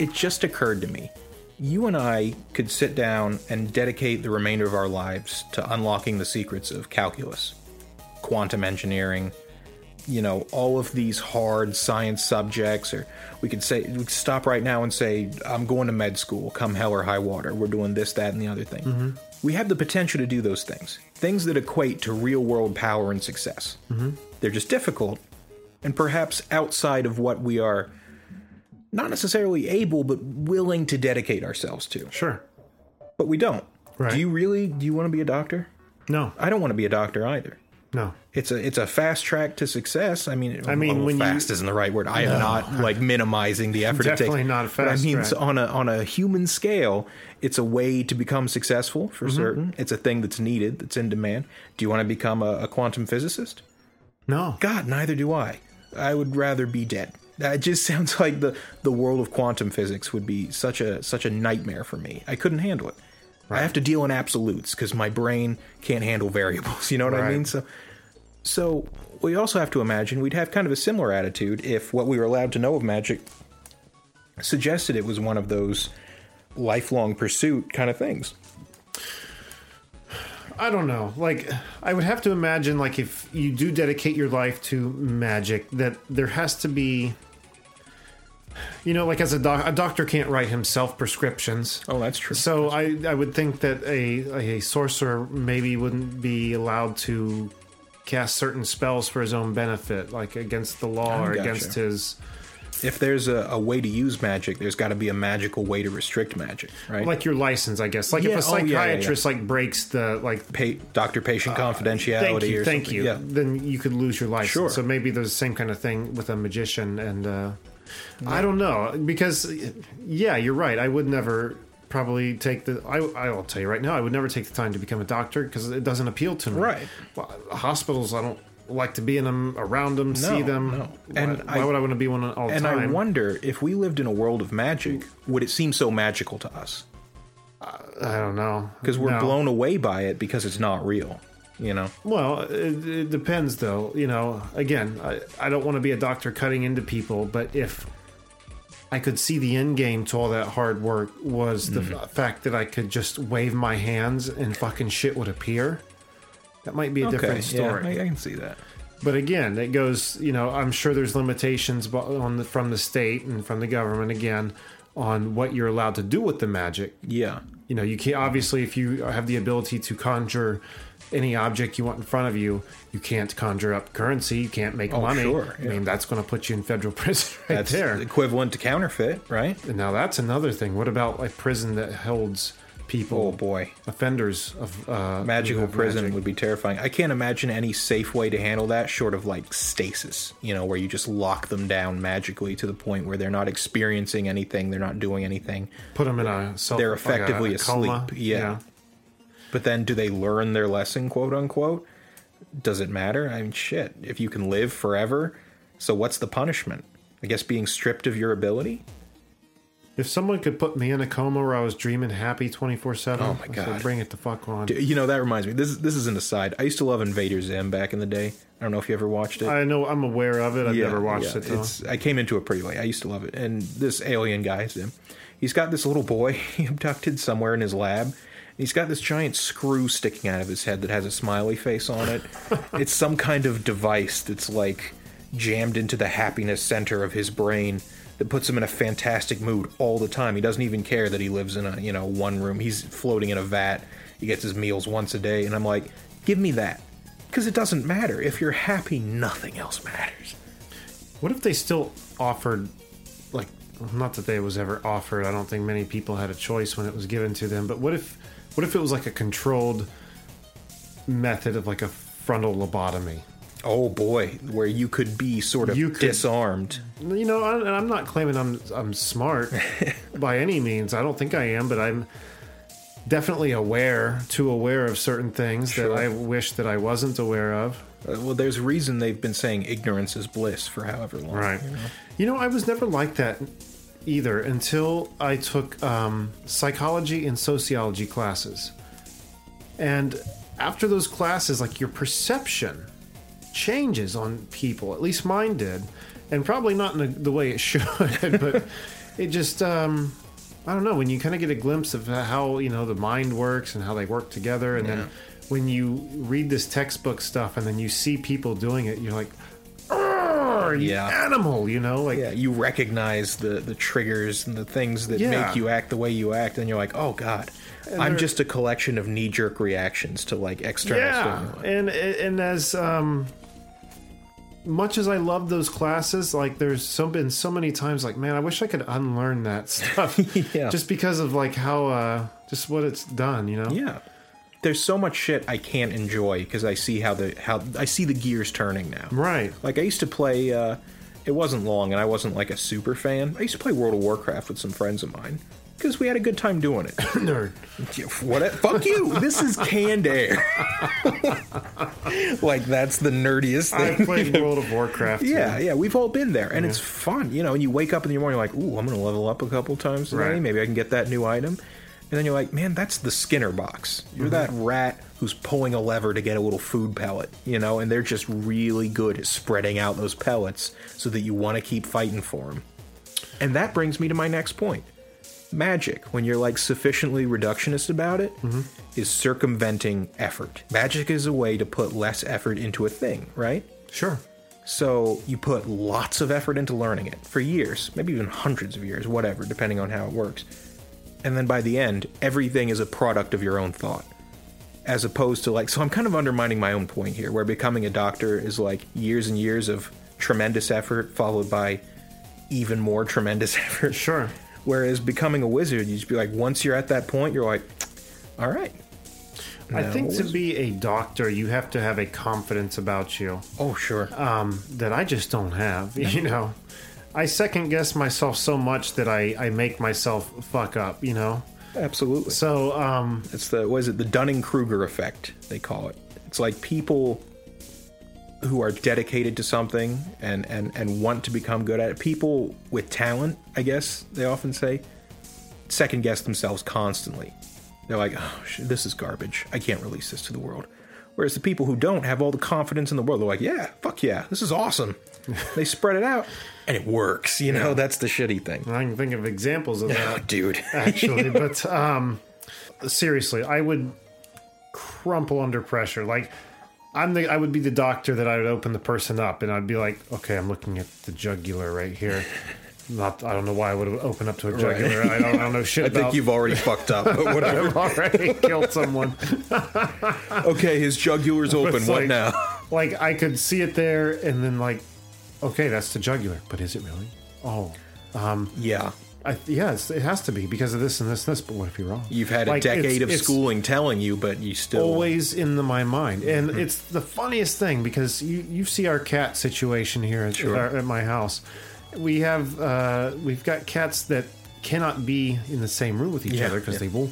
[SPEAKER 2] it just occurred to me. You and I could sit down and dedicate the remainder of our lives to unlocking the secrets of calculus, quantum engineering, you know, all of these hard science subjects, or we could say, we could stop right now and say, I'm going to med school, come hell or high water. We're doing this, that, and the other thing. Mm-hmm. We have the potential to do those things, things that equate to real world power and success. Mm-hmm. They're just difficult, and perhaps outside of what we are not necessarily able, but willing to dedicate ourselves to.
[SPEAKER 1] Sure.
[SPEAKER 2] But we don't.
[SPEAKER 1] Right.
[SPEAKER 2] Do you really? Do you want to be a doctor?
[SPEAKER 1] No,
[SPEAKER 2] I don't want to be a doctor either.
[SPEAKER 1] No.
[SPEAKER 2] It's a it's a fast track to success. I mean,
[SPEAKER 1] I mean, when you-
[SPEAKER 2] fast isn't the right word. I am not like minimizing the effort it
[SPEAKER 1] Definitely
[SPEAKER 2] takes.
[SPEAKER 1] not a
[SPEAKER 2] But I
[SPEAKER 1] fast
[SPEAKER 2] mean,
[SPEAKER 1] track.
[SPEAKER 2] on a on a human scale, it's a way to become successful for
[SPEAKER 1] Mm-hmm.
[SPEAKER 2] certain. It's a thing that's needed, that's in demand. Do you want to become a, a quantum physicist?
[SPEAKER 1] No.
[SPEAKER 2] God, neither do I. I would rather be dead. That just sounds like the, the world of quantum physics would be such a such a nightmare for me. I couldn't handle it. I have to deal in absolutes because my brain can't handle variables. You know what I mean? So, so we also have to imagine we'd have kind of a similar attitude if what we were allowed to know of magic suggested it was one of those lifelong pursuit kind of things.
[SPEAKER 1] I don't know. Like, I would have to imagine, like, if you do dedicate your life to magic, that there has to be, you know, like as a doc, a doctor can't write himself prescriptions.
[SPEAKER 2] Oh, that's true.
[SPEAKER 1] So I, I would think that a, a sorcerer maybe wouldn't be allowed to cast certain spells for his own benefit, like against the law or
[SPEAKER 2] gotcha.
[SPEAKER 1] against his.
[SPEAKER 2] If there's a, a way to use magic, there's got to be a magical way to restrict magic, right?
[SPEAKER 1] Like your license, I guess. Like
[SPEAKER 2] Yeah,
[SPEAKER 1] if a
[SPEAKER 2] oh, yeah, yeah,
[SPEAKER 1] psychiatrist like breaks the like
[SPEAKER 2] pa- doctor-patient confidentiality
[SPEAKER 1] thank you,
[SPEAKER 2] or
[SPEAKER 1] thank
[SPEAKER 2] something.
[SPEAKER 1] you.
[SPEAKER 2] Yeah.
[SPEAKER 1] Then you could lose your license.
[SPEAKER 2] Sure.
[SPEAKER 1] So maybe there's the same kind of thing with a magician and uh, I don't know because yeah, you're right. I would never probably take the. I I'll tell you right now, I would never take the time to become a doctor because it doesn't appeal to me.
[SPEAKER 2] Right.
[SPEAKER 1] Well, hospitals, I don't like to be in them, around them, see them.
[SPEAKER 2] no. And
[SPEAKER 1] why
[SPEAKER 2] I-
[SPEAKER 1] would I want to be one all the
[SPEAKER 2] And
[SPEAKER 1] time?
[SPEAKER 2] I wonder if we lived in a world of magic, would it seem so magical to us?
[SPEAKER 1] Uh, I don't know
[SPEAKER 2] Because we're
[SPEAKER 1] No.
[SPEAKER 2] blown away by it because it's not real. You know?
[SPEAKER 1] Well, it, it depends, though. You know, again, I, I don't want to be a doctor cutting into people, but if I could see the end game to all that hard work was the mm-hmm. f- fact that I could just wave my hands and fucking shit would appear, that might be a different story.
[SPEAKER 2] Yeah, I, I can see that.
[SPEAKER 1] But again, it goes. You know, I'm sure there's limitations on the, from the state and from the government again on what you're allowed to do with the magic
[SPEAKER 2] Yeah.
[SPEAKER 1] you know you can't obviously if you have the ability to conjure any object you want in front of you you can't conjure up currency you can't make
[SPEAKER 2] Oh,
[SPEAKER 1] money
[SPEAKER 2] sure,
[SPEAKER 1] i mean that's going to put you in federal prison right
[SPEAKER 2] That's
[SPEAKER 1] there
[SPEAKER 2] equivalent to counterfeit, right?
[SPEAKER 1] and now that's another thing what about like prison that holds people
[SPEAKER 2] Oh boy.
[SPEAKER 1] offenders of uh
[SPEAKER 2] Magical prison
[SPEAKER 1] magic.
[SPEAKER 2] would be terrifying. I can't imagine any safe way to handle that short of like stasis, you know, where you just lock them down magically to the point where they're not experiencing anything, they're not doing anything.
[SPEAKER 1] put them in a self,
[SPEAKER 2] They're
[SPEAKER 1] like a-
[SPEAKER 2] effectively
[SPEAKER 1] a
[SPEAKER 2] asleep. Yeah. But then do they learn their lesson, quote unquote? Does it matter? I mean, shit. If you can live forever, so what's the punishment? I guess being stripped of your ability?
[SPEAKER 1] if someone could put me in a coma where i was dreaming happy 24-7
[SPEAKER 2] Oh my
[SPEAKER 1] I said,
[SPEAKER 2] God.
[SPEAKER 1] bring it the fuck on
[SPEAKER 2] You know, that reminds me. This is, this is an aside. I used to love Invader Zim back in the day. I don't know if you ever watched it.
[SPEAKER 1] i know i'm aware of it i've never watched
[SPEAKER 2] yeah,
[SPEAKER 1] it though.
[SPEAKER 2] It's, I came into it pretty late. I used to love it. And this alien guy him. He's got this little boy he abducted somewhere in his lab. He's got this giant screw sticking out of his head that has a smiley face on it. it's some kind of device that's like jammed into the happiness center of his brain that puts him in a fantastic mood all the time. He doesn't even care that he lives in a, you know, one room. He's floating in a vat. He gets his meals once a day and I'm like, "Give me that." Cuz it doesn't matter. If you're happy, nothing else matters.
[SPEAKER 1] What if they still offered, like, not that they was ever offered. I don't think many people had a choice when it was given to them. But what if, what if it was like a controlled method of like a frontal lobotomy?
[SPEAKER 2] Oh boy, where you could be sort of
[SPEAKER 1] You could-
[SPEAKER 2] disarmed.
[SPEAKER 1] You know, I, and I'm not claiming I'm I'm smart by any means. I don't think I am, but I'm definitely aware, too aware of certain things
[SPEAKER 2] Sure.
[SPEAKER 1] that I wish that I wasn't aware of.
[SPEAKER 2] Uh, well, there's a reason they've been saying ignorance is bliss for however long.
[SPEAKER 1] Right.
[SPEAKER 2] you know?
[SPEAKER 1] You know, I was never like that either until I took um, psychology and sociology classes. And after those classes, like your perception changes on people. At least mine did, and probably not in the, the way it should, but it just. Um, I don't know when you kind of get a glimpse of how you know the mind works and how they work together, and
[SPEAKER 2] Yeah.
[SPEAKER 1] then when you read this textbook stuff and then you see people doing it, you're like, "Arr, you
[SPEAKER 2] Yeah.
[SPEAKER 1] animal, you know, like
[SPEAKER 2] Yeah, you recognize the the triggers and the things that
[SPEAKER 1] Yeah.
[SPEAKER 2] make you act the way you act, and you're like, oh god, I'm just a collection of knee jerk reactions to like external
[SPEAKER 1] yeah,
[SPEAKER 2] stimuli.
[SPEAKER 1] and and as um, much as I love those classes, like there's so been so many times, like man, I wish I could unlearn that stuff,
[SPEAKER 2] Yeah.
[SPEAKER 1] just because of like how uh, just what it's done, you know.
[SPEAKER 2] Yeah. There's so much shit I can't enjoy because I see how the how I see the gears turning now.
[SPEAKER 1] Right.
[SPEAKER 2] Like I used to play. Uh, it wasn't long, and I wasn't like a super fan. I used to play World of Warcraft with some friends of mine because we had a good time doing it.
[SPEAKER 1] Nerd.
[SPEAKER 2] what? Fuck you! This is canned air. like that's the nerdiest thing.
[SPEAKER 1] I played World of Warcraft.
[SPEAKER 2] Yeah, yeah, we've all been there, and it's fun, you know. And you wake up in the morning, like, "Ooh, I'm gonna level up a couple times today.
[SPEAKER 1] Right.
[SPEAKER 2] Maybe I can get that new item." And then you're like, "Man, that's the Skinner box. You're that mm-hmm. rat who's pulling a lever to get a little food pellet, you know." And they're just really good at spreading out those pellets so that you want to keep fighting for them. And that brings me to my next point. Magic, when you're like sufficiently reductionist about it, mm-hmm. is circumventing effort. Magic is a way to put less effort into a thing, right?
[SPEAKER 1] Sure.
[SPEAKER 2] So you put lots of effort into learning it for years, maybe even hundreds of years, whatever, depending on how it works. And then by the end, everything is a product of your own thought. As opposed to like, so I'm kind of undermining my own point here, where becoming a doctor is like years and years of tremendous effort followed by even more tremendous effort.
[SPEAKER 1] Sure.
[SPEAKER 2] Whereas becoming a wizard, you just be like, once you're at that point, you're like, all right.
[SPEAKER 1] I think to be a doctor, you have to have a confidence about you
[SPEAKER 2] Oh, sure.
[SPEAKER 1] um, that I just don't have. You know, I second guess myself so much that I I make myself fuck up. You know.
[SPEAKER 2] Absolutely.
[SPEAKER 1] So um,
[SPEAKER 2] It's the what is it? The Dunning Kruger effect they call it. It's like people who are dedicated to something and and and want to become good at it. People with talent, I guess they often say, second guess themselves constantly. They're like, oh, this is garbage. I can't release this to the world. Whereas the people who don't have all the confidence in the world, they're like, yeah, fuck yeah, this is awesome. They spread it out and it works. You know, that's the shitty thing.
[SPEAKER 1] I can think of examples of
[SPEAKER 2] Oh,
[SPEAKER 1] that.
[SPEAKER 2] dude.
[SPEAKER 1] actually. but um, seriously, I would crumple under pressure. Like I'm the, I would be the doctor that I would open the person up, and I'd be like, okay, I'm looking at the jugular right here. Not, I don't know why I would have opened up to a jugular. I, don't, I don't know shit
[SPEAKER 2] I
[SPEAKER 1] about.
[SPEAKER 2] think you've already fucked up, but whatever.
[SPEAKER 1] I've already killed someone.
[SPEAKER 2] Okay, his jugular's open. What
[SPEAKER 1] like-
[SPEAKER 2] now?
[SPEAKER 1] Like I could see it there, and then like, okay, that's the jugular, but is it really? Oh,
[SPEAKER 2] Yeah.
[SPEAKER 1] I, yeah, it has to be because of this and this and this. But what if you're wrong?
[SPEAKER 2] You've had a
[SPEAKER 1] Like,
[SPEAKER 2] decade
[SPEAKER 1] it's-
[SPEAKER 2] of
[SPEAKER 1] it's-
[SPEAKER 2] schooling telling you, but you still.
[SPEAKER 1] always in the, my mind and
[SPEAKER 2] Mm-hmm.
[SPEAKER 1] it's the funniest thing because you, you see our cat situation here at,
[SPEAKER 2] Sure.
[SPEAKER 1] at, our, at my house we have uh, we've got cats that cannot be in the same room with each
[SPEAKER 2] Yeah,
[SPEAKER 1] other because
[SPEAKER 2] yeah.
[SPEAKER 1] they will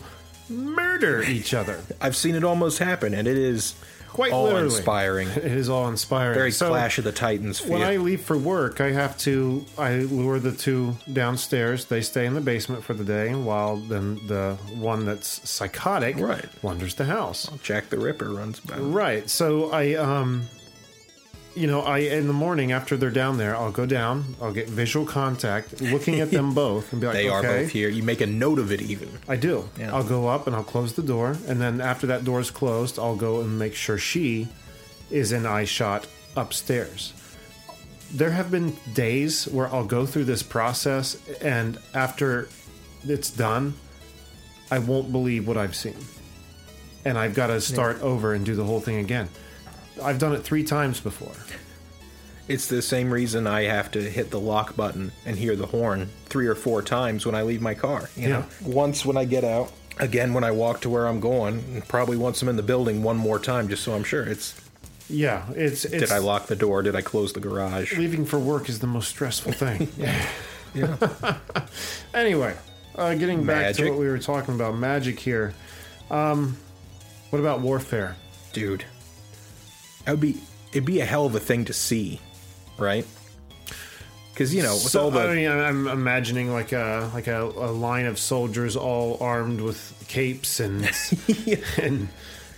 [SPEAKER 1] murder each other
[SPEAKER 2] I've seen it almost happen, and it is
[SPEAKER 1] Quite
[SPEAKER 2] awe
[SPEAKER 1] literally.
[SPEAKER 2] inspiring.
[SPEAKER 1] it is all inspiring
[SPEAKER 2] Very
[SPEAKER 1] So,
[SPEAKER 2] Clash of the Titans feel.
[SPEAKER 1] when I leave for work, I have to I lure the two downstairs. They stay in the basement for the day, while then the one that's psychotic
[SPEAKER 2] Right.
[SPEAKER 1] wanders the house.
[SPEAKER 2] Jack the Ripper runs about.
[SPEAKER 1] Right. So I um you know, I in the morning after they're down there, I'll go down, I'll get visual contact, looking at them both and be like,
[SPEAKER 2] They
[SPEAKER 1] okay.
[SPEAKER 2] are both here. You make a note of it, even.
[SPEAKER 1] I do.
[SPEAKER 2] Yeah.
[SPEAKER 1] I'll go up and I'll close the door, and then after that door is closed, I'll go and make sure she is in eye shot upstairs. There have been days where I'll go through this process, and after it's done, I won't believe what I've seen. And I've got to start over and do the whole thing again. I've done it three times before.
[SPEAKER 2] It's the same reason I have to hit the lock button and hear the horn three or four times when I leave my car. You know, once when I get out, again when I walk to where I'm going, and probably once I'm in the building one more time, just so I'm sure. It's
[SPEAKER 1] Yeah, it's, it's
[SPEAKER 2] did I lock the door? Did I close the garage?
[SPEAKER 1] leaving for work is the most stressful thing.
[SPEAKER 2] Yeah.
[SPEAKER 1] Anyway, uh, getting back
[SPEAKER 2] Magic.
[SPEAKER 1] to what we were talking about, magic here. Um, what about warfare?
[SPEAKER 2] dude that would be it'd be a hell of a thing to see right because you know with
[SPEAKER 1] so,
[SPEAKER 2] all the
[SPEAKER 1] I mean, I'm I'm imagining like a like a, a line of soldiers all armed with capes and and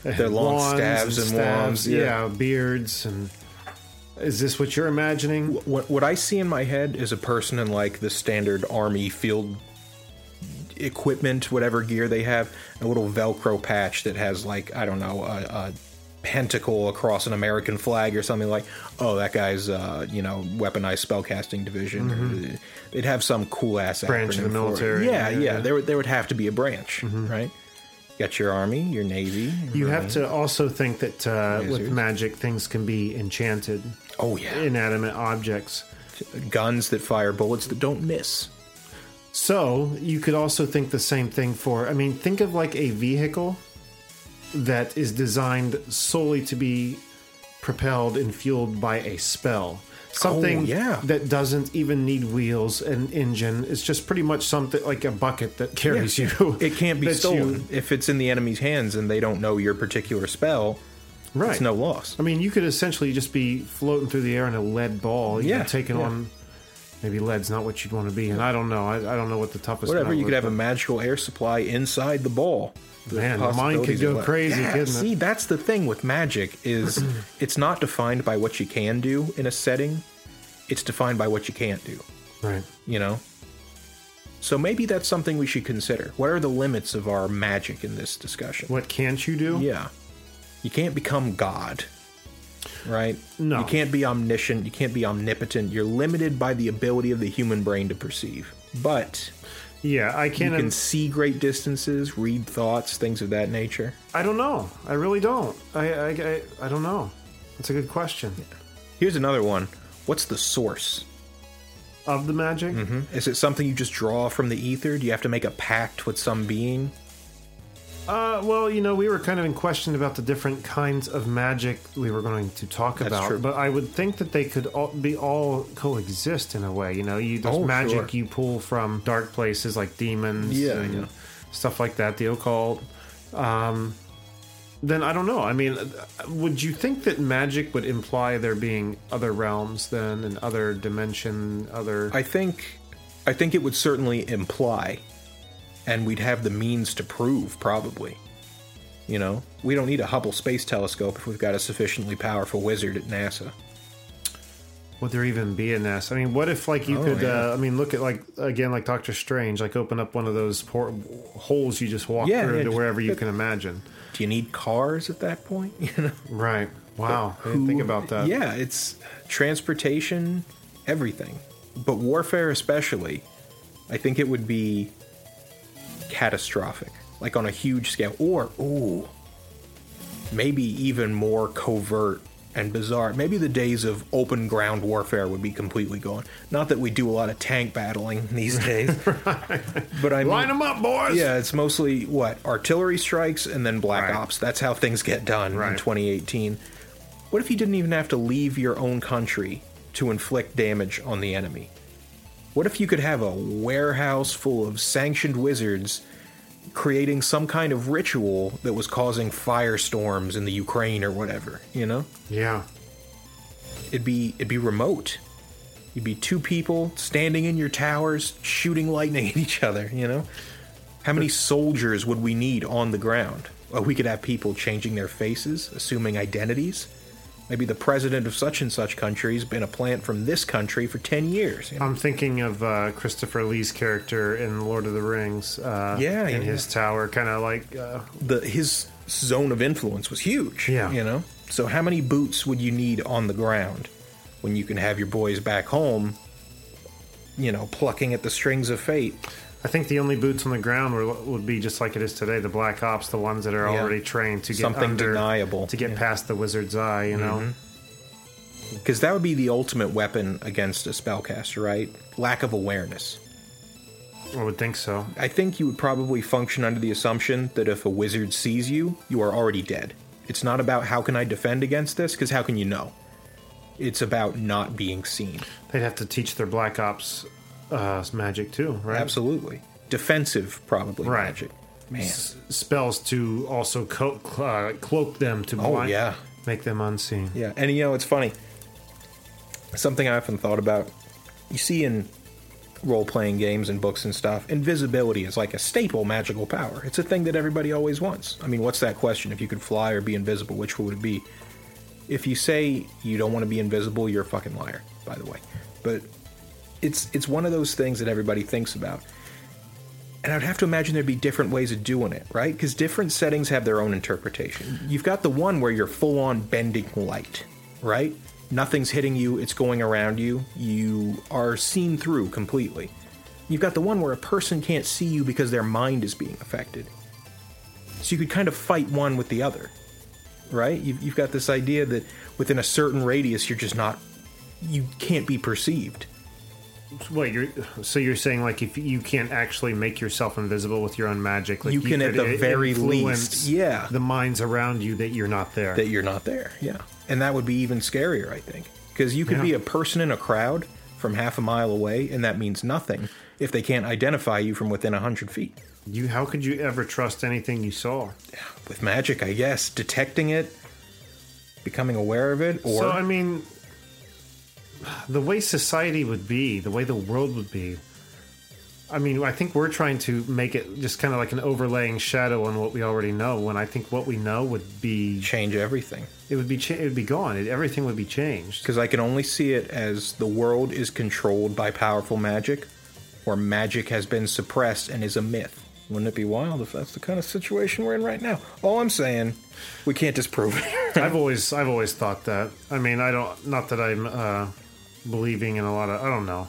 [SPEAKER 2] Their long staves and wands, yeah.
[SPEAKER 1] yeah. beards and. Is this what you're imagining?
[SPEAKER 2] what, what i see in my head is a person in like the standard army field equipment whatever gear they have a little velcro patch that has like i don't know a, a pentacle across an american flag or something like oh that guy's uh you know weaponized spellcasting division or they'd have some cool ass
[SPEAKER 1] Mm-hmm. Branch of the
[SPEAKER 2] acronym for it.
[SPEAKER 1] military,
[SPEAKER 2] yeah
[SPEAKER 1] yeah,
[SPEAKER 2] yeah.
[SPEAKER 1] Mm-hmm.
[SPEAKER 2] there would there would have to be a branch right you got your army your navy
[SPEAKER 1] You have to also think that uh, with magic, things can be enchanted,
[SPEAKER 2] oh yeah
[SPEAKER 1] inanimate objects.
[SPEAKER 2] guns that fire bullets that don't miss
[SPEAKER 1] So you could also think the same thing for. I mean, think of like a vehicle that is designed solely to be propelled and fueled by a spell. Oh, something
[SPEAKER 2] Oh, yeah.
[SPEAKER 1] that doesn't even need wheels and engine. It's just pretty much something like a bucket that carries you.
[SPEAKER 2] It can't be stolen
[SPEAKER 1] you-
[SPEAKER 2] if it's in the enemy's hands and they don't know your particular spell.
[SPEAKER 1] right.
[SPEAKER 2] It's no loss.
[SPEAKER 1] I mean, you could essentially just be floating through the air in a lead ball. You
[SPEAKER 2] Yeah,
[SPEAKER 1] taking
[SPEAKER 2] yeah.
[SPEAKER 1] on. Maybe lead's not what you'd want to be, and I don't know. I, I don't know what the toughest.
[SPEAKER 2] Whatever, you could have a magical air supply inside the ball. The
[SPEAKER 1] Man, the mind could go crazy,
[SPEAKER 2] Yeah,
[SPEAKER 1] couldn't it?
[SPEAKER 2] see, that's the thing with magic is it's not defined by what you can do in a setting. It's defined by what you can't do.
[SPEAKER 1] right.
[SPEAKER 2] You know. So maybe that's something we should consider. What are the limits of our magic in this discussion?
[SPEAKER 1] What can't you do?
[SPEAKER 2] Yeah. You can't become God. Right?
[SPEAKER 1] No.
[SPEAKER 2] You can't be omniscient. You can't be omnipotent. You're limited by the ability of the human brain to perceive. But
[SPEAKER 1] Yeah, I can't.
[SPEAKER 2] You can see great distances, read thoughts, things of that nature.
[SPEAKER 1] I don't know. I really don't. I, I, I, I don't know. That's a good question.
[SPEAKER 2] Here's another one. What's the source?
[SPEAKER 1] Of the magic? Mm-hmm.
[SPEAKER 2] Is it something you just draw from the ether? Do you have to make a pact with some being?
[SPEAKER 1] Uh, well, you know, we were kind of in question about the different kinds of magic we were going to talk
[SPEAKER 2] That's
[SPEAKER 1] about,
[SPEAKER 2] true.
[SPEAKER 1] but I would think that they could all be all coexist in a way. You know, you there's
[SPEAKER 2] Oh,
[SPEAKER 1] magic
[SPEAKER 2] sure.
[SPEAKER 1] you pull from dark places like demons,
[SPEAKER 2] Yeah,
[SPEAKER 1] and
[SPEAKER 2] yeah.
[SPEAKER 1] stuff like that, the occult. Um, then I don't know. I mean, would you think that magic would imply there being other realms then, and other dimension, other?
[SPEAKER 2] I think I think it would certainly imply and we'd have the means to prove probably. You know, we don't need a Hubble Space Telescope if we've got a sufficiently powerful wizard at NASA.
[SPEAKER 1] Would there even be a NASA? I mean, what if like you
[SPEAKER 2] Oh,
[SPEAKER 1] could?
[SPEAKER 2] yeah.
[SPEAKER 1] Uh, I mean, look at like again, like Doctor Strange, like open up one of those por- holes you just walk
[SPEAKER 2] Yeah,
[SPEAKER 1] through
[SPEAKER 2] yeah,
[SPEAKER 1] to wherever you can imagine.
[SPEAKER 2] Do you need cars at that point? You know,
[SPEAKER 1] Right. Wow. I didn't think about that.
[SPEAKER 2] Yeah, it's transportation, everything. But warfare especially, I think it would be catastrophic, like on a huge scale or ooh, maybe even more covert and bizarre. Maybe the days of open ground warfare would be completely gone. Not that we do a lot of tank battling these days, but I mean,
[SPEAKER 1] Line them up, boys.
[SPEAKER 2] yeah, it's mostly what artillery strikes and then black
[SPEAKER 1] Right.
[SPEAKER 2] ops. That's how things get done in
[SPEAKER 1] Right.
[SPEAKER 2] 2018. What if you didn't even have to leave your own country to inflict damage on the enemy? What if you could have a warehouse full of sanctioned wizards creating some kind of ritual that was causing firestorms in the Ukraine or whatever, you know?
[SPEAKER 1] Yeah.
[SPEAKER 2] It'd be it'd be remote. You'd be two people standing in your towers shooting lightning at each other, you know? How many soldiers would we need on the ground? Well, we could have people changing their faces, assuming identities. Maybe the president of such and such country's been a plant from this country for 10 years. you know?
[SPEAKER 1] I'm thinking of uh, Christopher Lee's character in Lord of the Rings. Uh,
[SPEAKER 2] Yeah,
[SPEAKER 1] in
[SPEAKER 2] yeah,
[SPEAKER 1] his tower, kind of like. Uh,
[SPEAKER 2] the his zone of influence was huge.
[SPEAKER 1] Yeah.
[SPEAKER 2] You know? So how many boots would you need on the ground when you can have your boys back home, you know, plucking at the strings of fate?
[SPEAKER 1] I think the only boots on the ground were, would be just like it is today. The black ops, the ones that are
[SPEAKER 2] Yeah.
[SPEAKER 1] already trained to get
[SPEAKER 2] Something
[SPEAKER 1] under,
[SPEAKER 2] deniable.
[SPEAKER 1] to get
[SPEAKER 2] Yeah.
[SPEAKER 1] past the wizard's eye. You know. Mm-hmm.
[SPEAKER 2] Because that would be the ultimate weapon against a spellcaster, right? Lack of awareness.
[SPEAKER 1] I would think so.
[SPEAKER 2] I think you would probably function under the assumption that if a wizard sees you, you are already dead. It's not about how can I defend against this, because how can you know? It's about not being seen.
[SPEAKER 1] They'd have to teach their black ops uh, magic too, right?
[SPEAKER 2] Absolutely. Defensive, probably,
[SPEAKER 1] Right.
[SPEAKER 2] magic. Man.
[SPEAKER 1] S- spells to also co- cl- uh, cloak them to
[SPEAKER 2] Oh, yeah.
[SPEAKER 1] make them unseen.
[SPEAKER 2] Yeah, and you know, it's funny. Something I often thought about. You see in role playing games and books and stuff, invisibility is like a staple magical power. It's a thing that everybody always wants. I mean, what's that question? If you could fly or be invisible, which would it be? If you say you don't want to be invisible, you're a fucking liar, by the way. But it's it's one of those things that everybody thinks about. And I'd have to imagine there'd be different ways of doing it, right? Because different settings have their own interpretation. You've got the one where you're full on bending light, right? Nothing's hitting you, it's going around you. You are seen through completely. You've got the one where a person can't see you because their mind is being affected. So you could kind of fight one with the other, right? You've, you've got this idea that within a certain radius, you're just not, you can't be perceived.
[SPEAKER 1] Wait, you're so you're saying like if you can't actually make yourself invisible with your own magic, like
[SPEAKER 2] You can at the very least, yeah.
[SPEAKER 1] the minds around you that you're not there.
[SPEAKER 2] that you're not there. Yeah. And that would be even scarier, I think. Because you could
[SPEAKER 1] Yeah.
[SPEAKER 2] be a person in a crowd from half a mile away, and that means nothing if they can't identify you from within a 100 feet.
[SPEAKER 1] you how could you ever trust anything you saw?
[SPEAKER 2] With magic, I guess, detecting it, becoming aware of it, or.
[SPEAKER 1] so I mean, the way society would be, the way the world would be. I mean, I think we're trying to make it just kind of like an overlaying shadow on what we already know. When I think what we know would be,
[SPEAKER 2] change everything.
[SPEAKER 1] it would be, cha- it would be gone. It, everything would be changed.
[SPEAKER 2] Because I can only see it as the world is controlled by powerful magic, or magic has been suppressed and is a myth. Wouldn't it be wild if that's the kind of situation we're in right now? All I'm saying, we can't disprove it.
[SPEAKER 1] I've always I've always thought that. I mean, I don't not that I'm uh, believing in a lot of I don't know.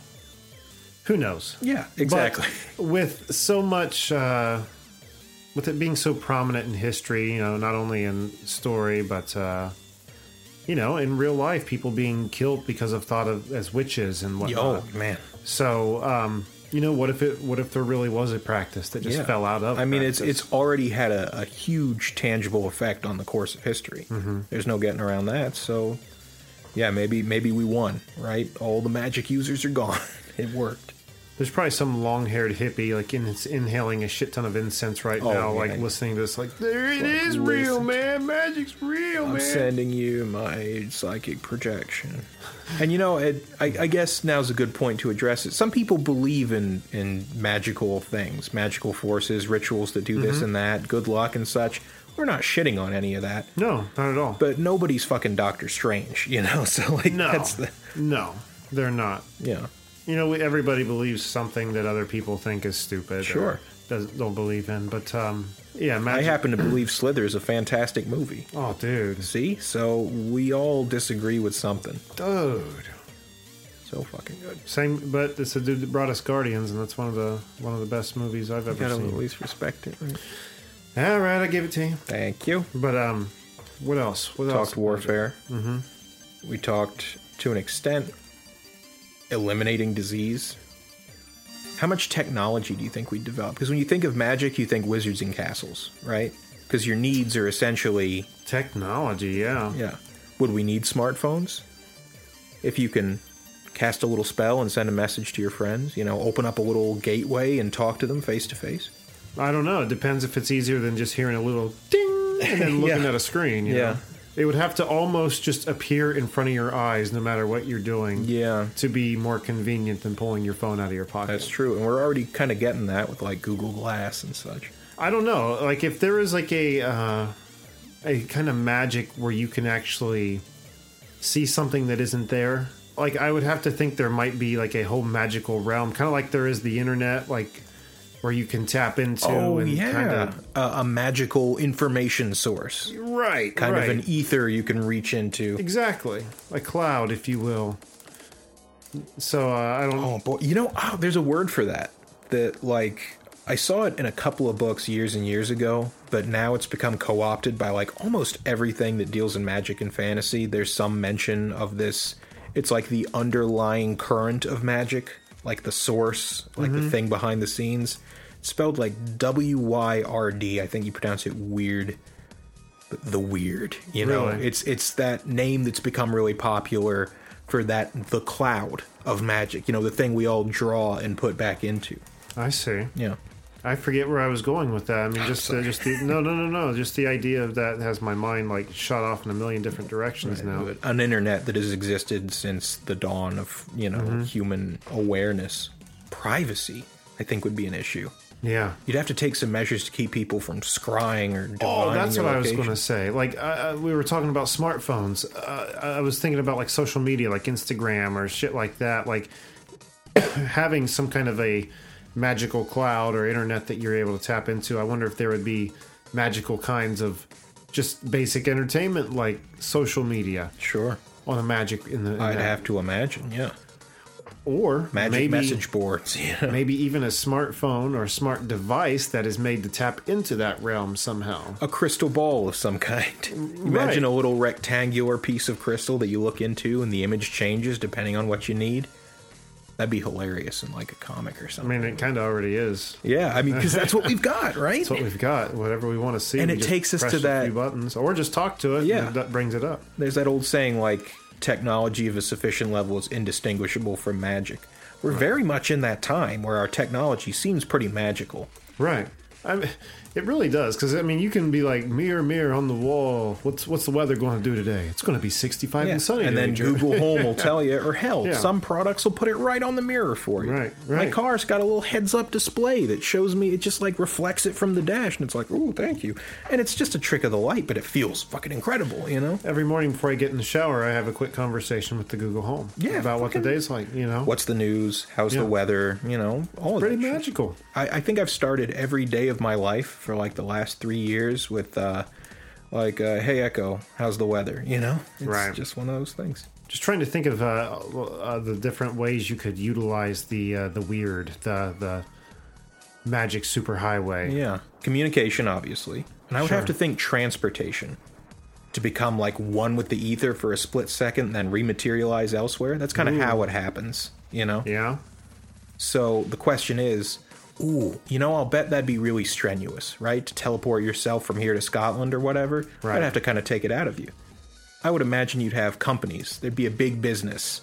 [SPEAKER 1] Who knows?
[SPEAKER 2] yeah, exactly.
[SPEAKER 1] But with so much uh, with it being so prominent in history, you know, not only in story but uh, you know, in real life people being killed because of thought of as witches and whatnot.
[SPEAKER 2] oh, man.
[SPEAKER 1] So, um, You know, what if it? What if there really was a practice that just
[SPEAKER 2] Yeah.
[SPEAKER 1] fell out of?
[SPEAKER 2] I mean, it's it's already had a, a huge tangible effect on the course of history. Mm-hmm. There's no getting around that. So, yeah, maybe maybe we won. Right? All the magic users are gone. it worked.
[SPEAKER 1] There's probably some long-haired hippie like in, inhaling a shit ton of incense right
[SPEAKER 2] Oh,
[SPEAKER 1] now, like listening to this. Like, there it
[SPEAKER 2] Like,
[SPEAKER 1] is, real man. Magic's real,
[SPEAKER 2] I'm
[SPEAKER 1] man.
[SPEAKER 2] sending you my psychic projection. And you know, it, I, I guess now's a good point to address it. Some people believe in in magical things, magical forces, rituals that do
[SPEAKER 1] Mm-hmm.
[SPEAKER 2] this and that, good luck and such. We're not shitting on any of that.
[SPEAKER 1] No, not at all.
[SPEAKER 2] But nobody's fucking Doctor Strange, you know. So like,
[SPEAKER 1] no,
[SPEAKER 2] that's the
[SPEAKER 1] no, they're not.
[SPEAKER 2] yeah.
[SPEAKER 1] You know, we- everybody believes something that other people think is stupid.
[SPEAKER 2] Sure.
[SPEAKER 1] or does, don't believe in. But um, yeah,
[SPEAKER 2] I happen to believe Slither is a fantastic movie.
[SPEAKER 1] Oh, dude,
[SPEAKER 2] See, so we all disagree with something.
[SPEAKER 1] dude.
[SPEAKER 2] So fucking good.
[SPEAKER 1] Same, but it's a dude that brought us Guardians, and that's one of the one of the best movies I've ever
[SPEAKER 2] Gotta at
[SPEAKER 1] seen.
[SPEAKER 2] least respect it. Right?
[SPEAKER 1] All right, I give it to you.
[SPEAKER 2] Thank you.
[SPEAKER 1] But um, what else? What else?
[SPEAKER 2] talked warfare. Mm-hmm. We talked to an extent eliminating disease. How much technology do you think we'd develop? Because when you think of magic, you think wizards and castles, right? Because your needs are essentially,
[SPEAKER 1] Technology, yeah.
[SPEAKER 2] yeah. Would we need smartphones? If you can cast a little spell and send a message to your friends, you know, open up a little gateway and talk to them face to face.
[SPEAKER 1] I don't know. It depends if it's easier than just hearing a little ding and then looking
[SPEAKER 2] Yeah.
[SPEAKER 1] at a screen. You
[SPEAKER 2] Yeah.
[SPEAKER 1] know? It would have to almost just appear in front of your eyes, no matter what you're doing.
[SPEAKER 2] Yeah.
[SPEAKER 1] To be more convenient than pulling your phone out of your pocket.
[SPEAKER 2] That's true. And we're already kind of getting that with like Google Glass and such.
[SPEAKER 1] I don't know. Like if there is like a uh, a kind of magic where you can actually see something that isn't there. Like I would have to think there might be like a whole magical realm, kind of like there is the internet, like where you can tap into
[SPEAKER 2] Oh
[SPEAKER 1] and
[SPEAKER 2] yeah,
[SPEAKER 1] kind of
[SPEAKER 2] a, a magical information source,
[SPEAKER 1] right,
[SPEAKER 2] kind
[SPEAKER 1] right.
[SPEAKER 2] of an ether you can reach into.
[SPEAKER 1] exactly a cloud, if you will. So uh, I don't.
[SPEAKER 2] Oh boy, you know, oh, there's a word for that. That like I saw it in a couple of books years and years ago, but now it's become co-opted by like almost everything that deals in magic and fantasy. There's some mention of this. It's like the underlying current of magic, like the source, like the thing behind the scenes. Spelled like W Y R D. I think you pronounce it weird. The- weird, you know,
[SPEAKER 1] Really?
[SPEAKER 2] it's it's that name that's become really popular for that the cloud of magic. You know, the thing we all draw and put back into.
[SPEAKER 1] I see.
[SPEAKER 2] Yeah.
[SPEAKER 1] I forget where I was going with that. I mean, just uh, just the, no, no, no, no. Just the idea of that has my mind like shot off in a million different directions now.
[SPEAKER 2] An internet that has existed since the dawn of, you know,
[SPEAKER 1] Mm-hmm.
[SPEAKER 2] human awareness. Privacy, I think, would be an issue.
[SPEAKER 1] Yeah.
[SPEAKER 2] You'd have to take some measures to keep people from scrying or
[SPEAKER 1] Oh, that's what I was going to say. Like uh, we were talking about smartphones. Uh, I was thinking about like social media, like Instagram or shit like that. Like having some kind of a magical cloud or internet that you're able to tap into. I wonder if there would be magical kinds of just basic entertainment, like social media,
[SPEAKER 2] Sure.
[SPEAKER 1] on a magic in the. In
[SPEAKER 2] I'd
[SPEAKER 1] that.
[SPEAKER 2] have to imagine, yeah.
[SPEAKER 1] Or
[SPEAKER 2] Magic
[SPEAKER 1] maybe,
[SPEAKER 2] message boards. Yeah.
[SPEAKER 1] maybe even a smartphone or a smart device that is made to tap into that realm somehow.
[SPEAKER 2] a crystal ball of some kind. Imagine
[SPEAKER 1] Right.
[SPEAKER 2] a little rectangular piece of crystal that you look into and the image changes depending on what you need. That'd be hilarious in like a comic or something.
[SPEAKER 1] I mean, it kind of already is.
[SPEAKER 2] yeah, I mean, because that's what we've got, right?
[SPEAKER 1] That's what we've got. Whatever we want to see,
[SPEAKER 2] And it takes us
[SPEAKER 1] press
[SPEAKER 2] to
[SPEAKER 1] a
[SPEAKER 2] that-
[SPEAKER 1] few buttons, or just talk to it.
[SPEAKER 2] Yeah.
[SPEAKER 1] and that brings it up.
[SPEAKER 2] There's that old saying like technology of a sufficient level is indistinguishable from magic. We're very much in that time where our technology seems pretty magical.
[SPEAKER 1] Right. I mean, it really does because I mean, you can be like mirror, mirror on the wall. What's what's the weather going to do today? It's going to be sixty-five and sunny.
[SPEAKER 2] and then Google Home will tell you, or hell,
[SPEAKER 1] Yeah.
[SPEAKER 2] some products will put it right on the mirror for you.
[SPEAKER 1] Right,
[SPEAKER 2] My car's got a little heads-up display that shows me. It just like reflects it from the dash, and it's like, oh, thank you." And it's just a trick of the light, but it feels fucking incredible, you know.
[SPEAKER 1] Every morning before I get in the shower, I have a quick conversation with the Google Home.
[SPEAKER 2] Yeah,
[SPEAKER 1] about what the day's like. You know,
[SPEAKER 2] What's the news? How's
[SPEAKER 1] Yeah.
[SPEAKER 2] the weather? You know, all of
[SPEAKER 1] pretty magical.
[SPEAKER 2] I, I think I've started every day of my life for like the last three years with uh, like, uh, "Hey Echo, how's the weather?" You know, it's
[SPEAKER 1] Right.
[SPEAKER 2] just one of those things.
[SPEAKER 1] Just trying to think of uh, uh, the different ways you could utilize the uh, the weird, the the magic superhighway.
[SPEAKER 2] Yeah, communication, obviously, and I would
[SPEAKER 1] Sure.
[SPEAKER 2] have to think transportation to become like one with the ether for a split second, and then rematerialize elsewhere. That's kind of how it happens, you know.
[SPEAKER 1] Yeah.
[SPEAKER 2] So the question is, ooh, you know, I'll bet that'd be really strenuous, right? To teleport yourself from here to Scotland or whatever.
[SPEAKER 1] Right.
[SPEAKER 2] I'd have to kind of take it out of you. I would imagine you'd have companies. There'd be a big business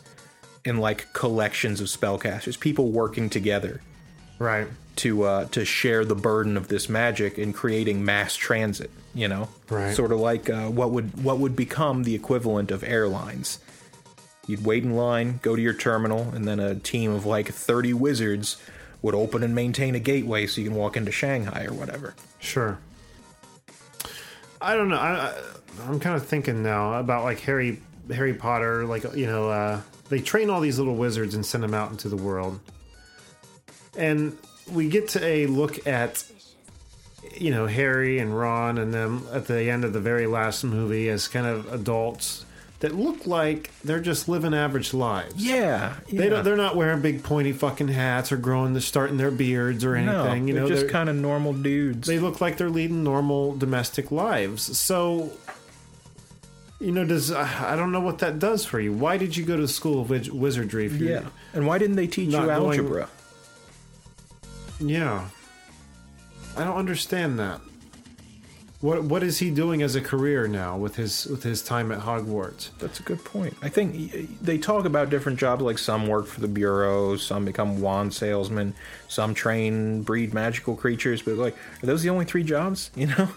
[SPEAKER 2] in like collections of spellcasters, people working together
[SPEAKER 1] Right.
[SPEAKER 2] to uh, to share the burden of this magic in creating mass transit. You know,
[SPEAKER 1] Right.
[SPEAKER 2] Sort of like uh, what would what would become the equivalent of airlines. You'd wait in line, go to your terminal, and then a team of like thirty wizards would open and maintain a gateway so you can walk into Shanghai or whatever.
[SPEAKER 1] Sure. I don't know. I, I'm kind of thinking now about like Harry Harry Potter. Like you know, uh, they train all these little wizards and send them out into the world, and we get to a look at you know Harry and Ron and them at the end of the very last movie as kind of adults that look like they're just living average lives.
[SPEAKER 2] Yeah,
[SPEAKER 1] They don't. They're not wearing big pointy fucking hats or growing, the starting their beards or
[SPEAKER 2] no,
[SPEAKER 1] anything. you
[SPEAKER 2] they're
[SPEAKER 1] know,
[SPEAKER 2] just kind of normal dudes.
[SPEAKER 1] they look like they're leading normal domestic lives. So, you know, does uh, I don't know what that does for you. Why did you go to school of wiz- wizardry?
[SPEAKER 2] Yeah, and why didn't they teach you
[SPEAKER 1] going-
[SPEAKER 2] algebra?
[SPEAKER 1] yeah. I don't understand that. What what is he doing as a career now with his with his time at Hogwarts?
[SPEAKER 2] That's a good point. I think they talk about different jobs, like some work for the bureau, some become wand salesmen, some train, breed magical creatures. But like, are those the only three jobs? You know,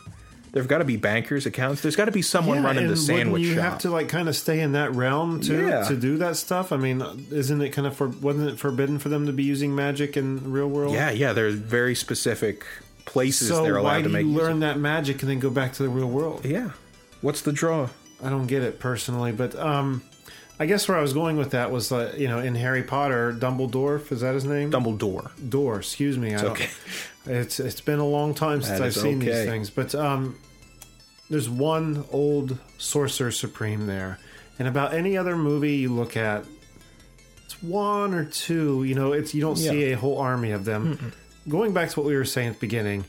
[SPEAKER 2] there've got to be bankers, accounts. There's got to be someone running
[SPEAKER 1] and
[SPEAKER 2] the sandwich
[SPEAKER 1] wouldn't you have to like kind of stay in that realm to
[SPEAKER 2] Yeah.
[SPEAKER 1] to do that stuff. I mean, isn't it kind of for wasn't it forbidden for them to be using magic in the real world?
[SPEAKER 2] yeah, yeah. There's very specific places
[SPEAKER 1] So
[SPEAKER 2] they're allowed
[SPEAKER 1] why
[SPEAKER 2] to
[SPEAKER 1] do
[SPEAKER 2] make.
[SPEAKER 1] you
[SPEAKER 2] use
[SPEAKER 1] learn that magic and then go back to the real world?
[SPEAKER 2] Yeah. What's the draw?
[SPEAKER 1] I don't get it personally, but um, I guess where I was going with that was uh, you know in Harry Potter, Dumbledore is that his name?
[SPEAKER 2] Dumbledore.
[SPEAKER 1] Door. Excuse me. I don't,
[SPEAKER 2] okay.
[SPEAKER 1] It's it's been a long time since
[SPEAKER 2] That
[SPEAKER 1] I've seen these things, but um, there's one old sorcerer supreme there, and about any other movie you look at, it's one or two. You know, it's you don't see a whole army of them. Going back to what we were saying at the beginning,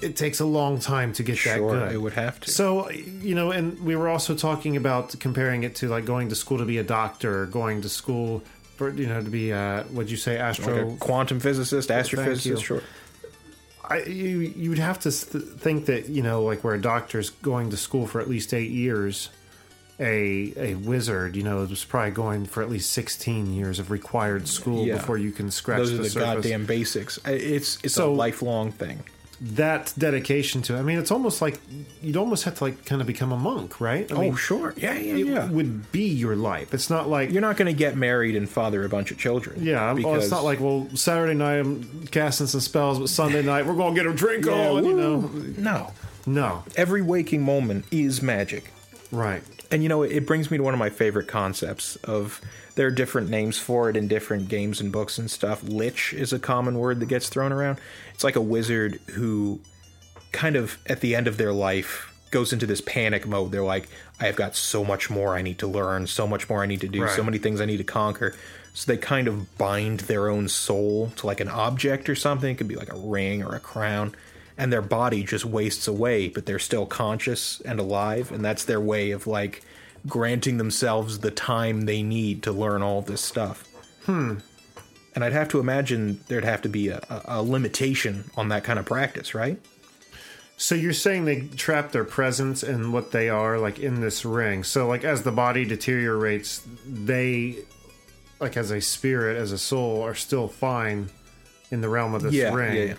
[SPEAKER 1] it takes a long time to get that good.
[SPEAKER 2] it would have to.
[SPEAKER 1] So, you know, and we were also talking about comparing it to like going to school to be a doctor, or going to school for, you know, to be, uh, what'd you say,
[SPEAKER 2] like
[SPEAKER 1] astro.
[SPEAKER 2] a quantum physicist, astrophysicist. Sure.
[SPEAKER 1] I, you, you would have to th- think that, you know, like where a doctor's going to school for at least eight years, a, a wizard, you know, was probably going for at least 16 years of required school
[SPEAKER 2] Yeah.
[SPEAKER 1] before you can scratch
[SPEAKER 2] Those
[SPEAKER 1] the,
[SPEAKER 2] are the
[SPEAKER 1] surface.
[SPEAKER 2] goddamn basics. It's it's
[SPEAKER 1] So-
[SPEAKER 2] a lifelong thing.
[SPEAKER 1] that dedication to, I mean, it's almost like you'd almost have to like kind of become a monk, right? I
[SPEAKER 2] Oh,
[SPEAKER 1] mean,
[SPEAKER 2] sure. Yeah, yeah,
[SPEAKER 1] it
[SPEAKER 2] yeah.
[SPEAKER 1] would be your life. It's not like
[SPEAKER 2] You're not going to get married and father a bunch of children.
[SPEAKER 1] Yeah, well, it's not like well Saturday night I'm casting some spells, but Sunday night we're gonna get a drink
[SPEAKER 2] Yeah,
[SPEAKER 1] on. You know,
[SPEAKER 2] no.
[SPEAKER 1] no,
[SPEAKER 2] Every waking moment is magic.
[SPEAKER 1] right?
[SPEAKER 2] And you know, it brings me to one of my favorite concepts of there are different names for it in different games and books and stuff. Lich is a common word that gets thrown around. It's like a wizard who kind of at the end of their life goes into this panic mode. They're like, I have got so much more I need to learn, so much more I need to do, so many things I need to conquer. So they kind of bind their own soul to like an object or something. It could be like a ring or a crown. And their body just wastes away, but they're still conscious and alive. And that's their way of like granting themselves the time they need to learn all this stuff. Hmm. And I'd have to imagine there'd have to be a, a, limitation on that kind of practice, right?
[SPEAKER 1] So you're saying they trap their presence and what they are like in this ring. So like as the body deteriorates, they like as a spirit, as a soul, are still fine in the realm of this
[SPEAKER 2] yeah,
[SPEAKER 1] ring.
[SPEAKER 2] yeah, yeah.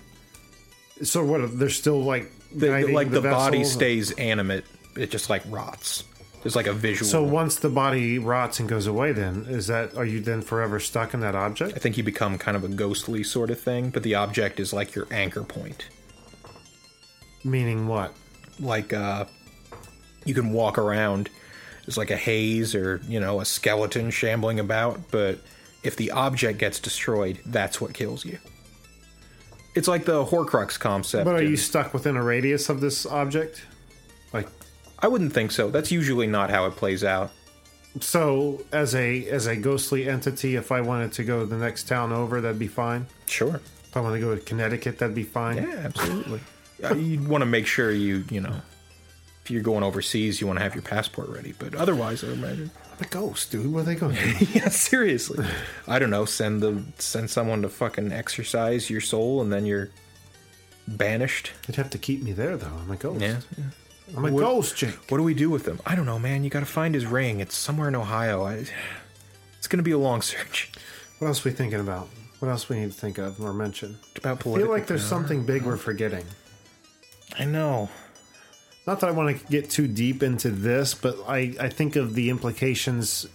[SPEAKER 1] So what? They're still like
[SPEAKER 2] The, the- like the, body stays animate. It just like rots. It's like a visual.
[SPEAKER 1] So once the body rots and goes away, then is that are you then forever stuck in that object?
[SPEAKER 2] I think you become kind of a ghostly sort of thing, but the object is like your anchor point.
[SPEAKER 1] Meaning what?
[SPEAKER 2] Like uh you can walk around It's like a haze or, you know, a skeleton shambling about, but if the object gets destroyed, that's what kills you. It's like the Horcrux concept.
[SPEAKER 1] But are you stuck within a radius of this object? Like
[SPEAKER 2] I wouldn't think so. That's usually not how it plays out.
[SPEAKER 1] so as a as a ghostly entity, if I wanted to go to the next town over, that'd be fine.
[SPEAKER 2] Sure.
[SPEAKER 1] If I want to go to Connecticut, that'd be fine.
[SPEAKER 2] Yeah, absolutely. Uh, You'd want to make sure you, you know, if you're going overseas, you want to have your passport ready. But otherwise, I imagine.
[SPEAKER 1] The ghost, dude. Where are they going
[SPEAKER 2] yeah, seriously. I don't know. Send the send someone to fucking exercise your soul, and then you're banished.
[SPEAKER 1] They'd have to keep me there, though. I'm a ghost.
[SPEAKER 2] Yeah.
[SPEAKER 1] I'm a
[SPEAKER 2] What-
[SPEAKER 1] ghost, Jake.
[SPEAKER 2] What do we do with them? I don't know, man. You got to find his ring. It's somewhere in Ohio. I, it's going to be a long search.
[SPEAKER 1] What else are we thinking about? What else we need to think of or mention?
[SPEAKER 2] About
[SPEAKER 1] I feel like there's
[SPEAKER 2] power.
[SPEAKER 1] something big we're forgetting.
[SPEAKER 2] I know.
[SPEAKER 1] Not that I want to get too deep into this, but I, I think of the implications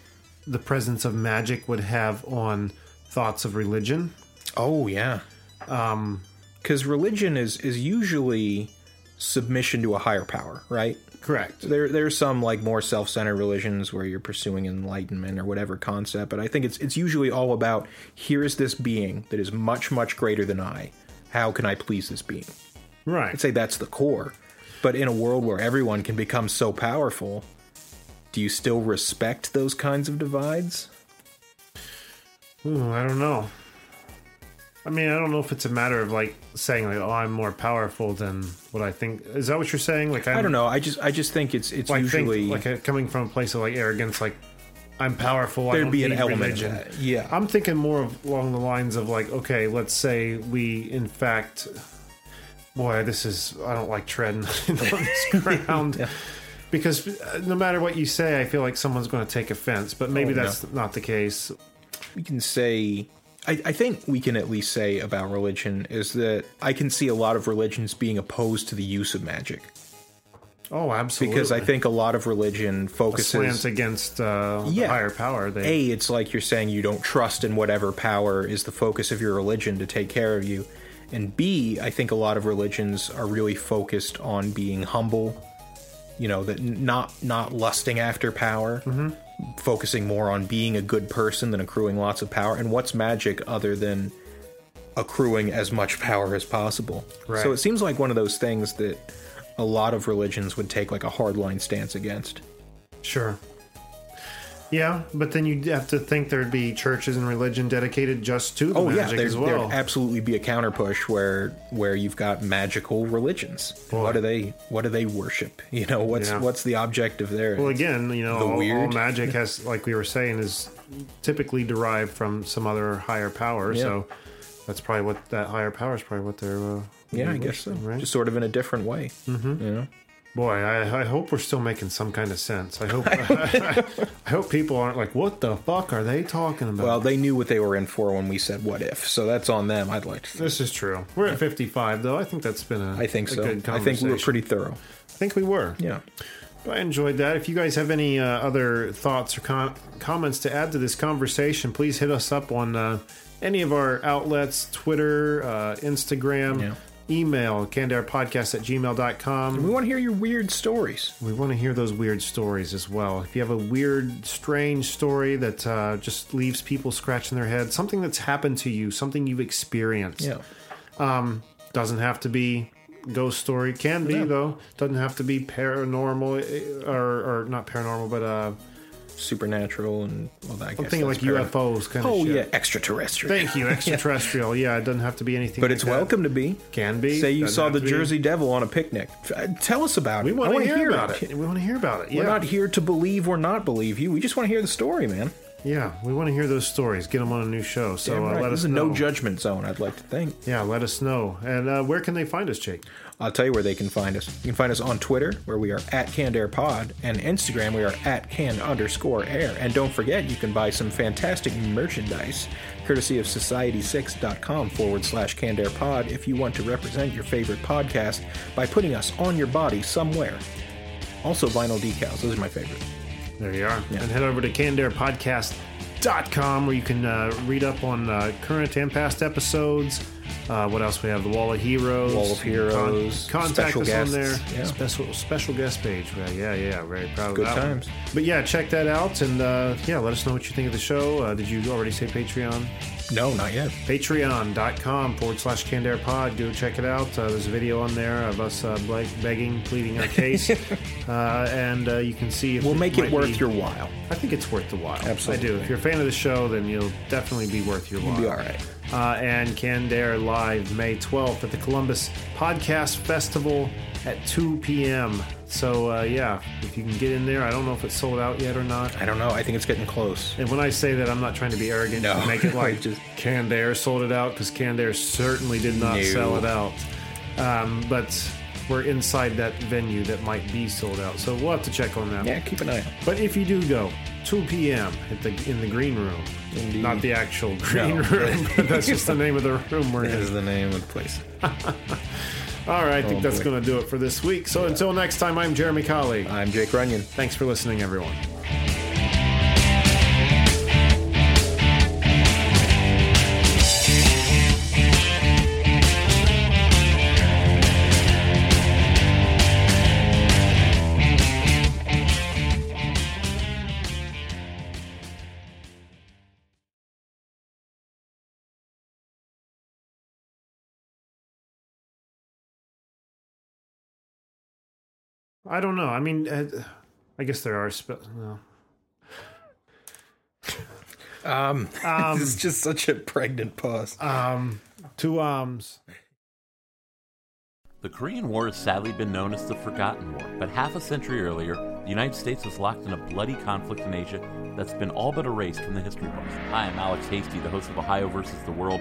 [SPEAKER 1] the presence of magic would have on thoughts of religion.
[SPEAKER 2] Oh yeah. Um, because religion is is usually submission to a higher power, right?
[SPEAKER 1] Correct.
[SPEAKER 2] There there's some like more self-centered religions where you're pursuing enlightenment or whatever concept, but I think it's it's usually all about here is this being that is much much greater than I. How can I please this being?
[SPEAKER 1] Right.
[SPEAKER 2] I'd say that's the core. But in a world where everyone can become so powerful, do you still respect those kinds of divides?
[SPEAKER 1] Ooh, I don't know. I mean, I don't know if it's a matter of like saying like, "Oh, I'm more powerful than what I think." Is that what you're saying? Like, I'm,
[SPEAKER 2] I don't know. I just I just think it's it's
[SPEAKER 1] Like,
[SPEAKER 2] usually
[SPEAKER 1] think, like uh, coming from a place of like arrogance, like I'm powerful. I
[SPEAKER 2] there'd
[SPEAKER 1] don't
[SPEAKER 2] be an
[SPEAKER 1] need
[SPEAKER 2] element
[SPEAKER 1] religion.
[SPEAKER 2] of that. Yeah.
[SPEAKER 1] I'm thinking more of along the lines of like, okay, let's say we in fact, boy, this is I don't like treading on this ground. Because uh, no matter what you say, I feel like someone's going to take offense. But maybe
[SPEAKER 2] Oh, no.
[SPEAKER 1] that's not the case.
[SPEAKER 2] we can say I, I think we can at least say about religion is that I can see a lot of religions being opposed to the use of magic
[SPEAKER 1] Oh, absolutely.
[SPEAKER 2] because I think a lot of religion
[SPEAKER 1] slants
[SPEAKER 2] focuses
[SPEAKER 1] against uh, the
[SPEAKER 2] Yeah.
[SPEAKER 1] higher power. They
[SPEAKER 2] a it's like you're saying you don't trust in whatever power is the focus of your religion to take care of you and b i think a lot of religions are really focused on being humble you know that not not lusting after power mm-hmm. focusing more on being a good person than accruing lots of power and what's magic other than accruing as much power as possible
[SPEAKER 1] Right.
[SPEAKER 2] so it seems like one of those things that a lot of religions would take like a hardline stance against
[SPEAKER 1] Sure. Yeah, but then you'd have to think there'd be churches and religion dedicated just to the
[SPEAKER 2] Oh yeah,
[SPEAKER 1] magic
[SPEAKER 2] there,
[SPEAKER 1] as well.
[SPEAKER 2] there'd absolutely be a counter push where where you've got magical religions. What do they what do they worship? You know, what's
[SPEAKER 1] Yeah.
[SPEAKER 2] what's the object of their
[SPEAKER 1] well, again, you know, all, all magic has, like we were saying, is typically derived from some other higher power.
[SPEAKER 2] Yeah.
[SPEAKER 1] So that's probably what that higher power is probably what they're. Uh,
[SPEAKER 2] Yeah, I guess so.
[SPEAKER 1] Right?
[SPEAKER 2] Just sort of in a different way. Mm-hmm. You know?
[SPEAKER 1] Boy, I, I hope we're still making some kind of sense. I hope. I hope people aren't like, "What the fuck are they talking about?"
[SPEAKER 2] Well, they knew what they were in for when we said what if, so that's on them. I'd like to
[SPEAKER 1] this is true. We're at fifty-five, though. I think that's been a.
[SPEAKER 2] I think
[SPEAKER 1] a
[SPEAKER 2] so.
[SPEAKER 1] Good
[SPEAKER 2] I think we were pretty thorough.
[SPEAKER 1] I think we were.
[SPEAKER 2] Yeah.
[SPEAKER 1] I enjoyed that. If you guys have any uh, other thoughts or com- comments to add to this conversation, please hit us up on uh, any of our outlets Twitter, uh, Instagram,
[SPEAKER 2] Yeah.
[SPEAKER 1] Email, cannedairpodcast at gmail.com.
[SPEAKER 2] We want to hear your weird stories.
[SPEAKER 1] We want to hear those weird stories as well. If you have a weird, strange story that uh, just leaves people scratching their head, something that's happened to you, something you've experienced,
[SPEAKER 2] Yeah.
[SPEAKER 1] doesn't have to be ghost story. Can be
[SPEAKER 2] No.
[SPEAKER 1] though. Doesn't have to be paranormal eh, or, or not paranormal, but uh,
[SPEAKER 2] Supernatural and well, I guess
[SPEAKER 1] I'm thinking like UFOs kind of.
[SPEAKER 2] Oh yeah, extraterrestrial.
[SPEAKER 1] Thank you, extraterrestrial. yeah. it doesn't have to be anything.
[SPEAKER 2] But
[SPEAKER 1] like
[SPEAKER 2] it's
[SPEAKER 1] that.
[SPEAKER 2] welcome to be.
[SPEAKER 1] Can be.
[SPEAKER 2] Say you
[SPEAKER 1] Doesn't
[SPEAKER 2] saw the. Jersey Devil on a picnic. Uh, Tell us about
[SPEAKER 1] We
[SPEAKER 2] it.
[SPEAKER 1] want to
[SPEAKER 2] wanna
[SPEAKER 1] hear about it.
[SPEAKER 2] it.
[SPEAKER 1] We want to hear about it. Yeah.
[SPEAKER 2] We're not here to believe or not believe you. We just want to hear the story, man.
[SPEAKER 1] Yeah, we want to hear those stories. Get them on a new show. So
[SPEAKER 2] Damn
[SPEAKER 1] uh, let
[SPEAKER 2] this
[SPEAKER 1] us
[SPEAKER 2] is a
[SPEAKER 1] know.
[SPEAKER 2] no judgment zone. I'd like to think.
[SPEAKER 1] yeah, let us know. And uh, where can they find us, Jake?
[SPEAKER 2] I'll tell you where they can find us. You can find us on Twitter, where we are at CannedAirPod, and Instagram, we are at Canned underscore Air. And don't forget, you can buy some fantastic merchandise, courtesy of Society6.com forward slash CannedAirPod, if you want to represent your favorite podcast by putting us on your body somewhere. Also, vinyl decals. Those are my favorite.
[SPEAKER 1] There you are. And head over to cannedairpodcast.com where you can uh, read up on uh, current and past episodes. Uh, what else we have? The Wall of Heroes.
[SPEAKER 2] Wall of Heroes,
[SPEAKER 1] Con- contact
[SPEAKER 2] special
[SPEAKER 1] us
[SPEAKER 2] guests,
[SPEAKER 1] on there.
[SPEAKER 2] yeah.
[SPEAKER 1] Special special guest page. Yeah, yeah, yeah. Very proud of
[SPEAKER 2] Good
[SPEAKER 1] that one.
[SPEAKER 2] times.
[SPEAKER 1] But yeah, check that out and uh, yeah, let us know what you think of the show. Uh, did you already say Patreon?
[SPEAKER 2] No, not yet.
[SPEAKER 1] Patreon.com forward slash CannedAirPod. Go check it out. Uh, there's a video on there of us uh, ble- begging, pleading our case. uh, and uh, you can see if
[SPEAKER 2] We'll make it worth
[SPEAKER 1] be-
[SPEAKER 2] your while.
[SPEAKER 1] I think it's worth the while.
[SPEAKER 2] Absolutely.
[SPEAKER 1] I do. If you're a fan of the show, then you'll definitely be worth your while.
[SPEAKER 2] You'll Be all right.
[SPEAKER 1] Uh, and Canned Air Live May 12th at the Columbus Podcast Festival at 2 p.m. So, uh, yeah, if you can get in there, I don't know if it's sold out yet or not.
[SPEAKER 2] I don't know. I think it's getting close.
[SPEAKER 1] And when I say that, I'm not trying to be arrogant
[SPEAKER 2] No.
[SPEAKER 1] make it like
[SPEAKER 2] Just-
[SPEAKER 1] Canned Air sold it out because Canned Air certainly did not
[SPEAKER 2] No.
[SPEAKER 1] sell it out. Um, but we're inside that venue that might be sold out, so we'll have to check on that.
[SPEAKER 2] Yeah, keep an eye out.
[SPEAKER 1] But if you do go, 2 p.m. at the in the green room,
[SPEAKER 2] Indeed.
[SPEAKER 1] not the actual green
[SPEAKER 2] No.
[SPEAKER 1] room, but that's just the name of the room we're
[SPEAKER 2] That is
[SPEAKER 1] in.
[SPEAKER 2] the name of the place.
[SPEAKER 1] All right, I think
[SPEAKER 2] Oh,
[SPEAKER 1] that's going to do it for this week. So until next time, I'm Jeremy Colley.
[SPEAKER 2] I'm Jake Runyon.
[SPEAKER 1] Thanks for listening, everyone. I don't know. I mean, uh, I guess there are. Spe- no.
[SPEAKER 2] Um,
[SPEAKER 1] Um,
[SPEAKER 2] this is just such a pregnant pause.
[SPEAKER 1] Um, two arms.
[SPEAKER 3] The Korean War has sadly been known as the Forgotten War, but half a century earlier, the United States was locked in a bloody conflict in Asia that's been all but erased from the history books. Hi, I'm Alex Hasty, the host of Ohio versus the World,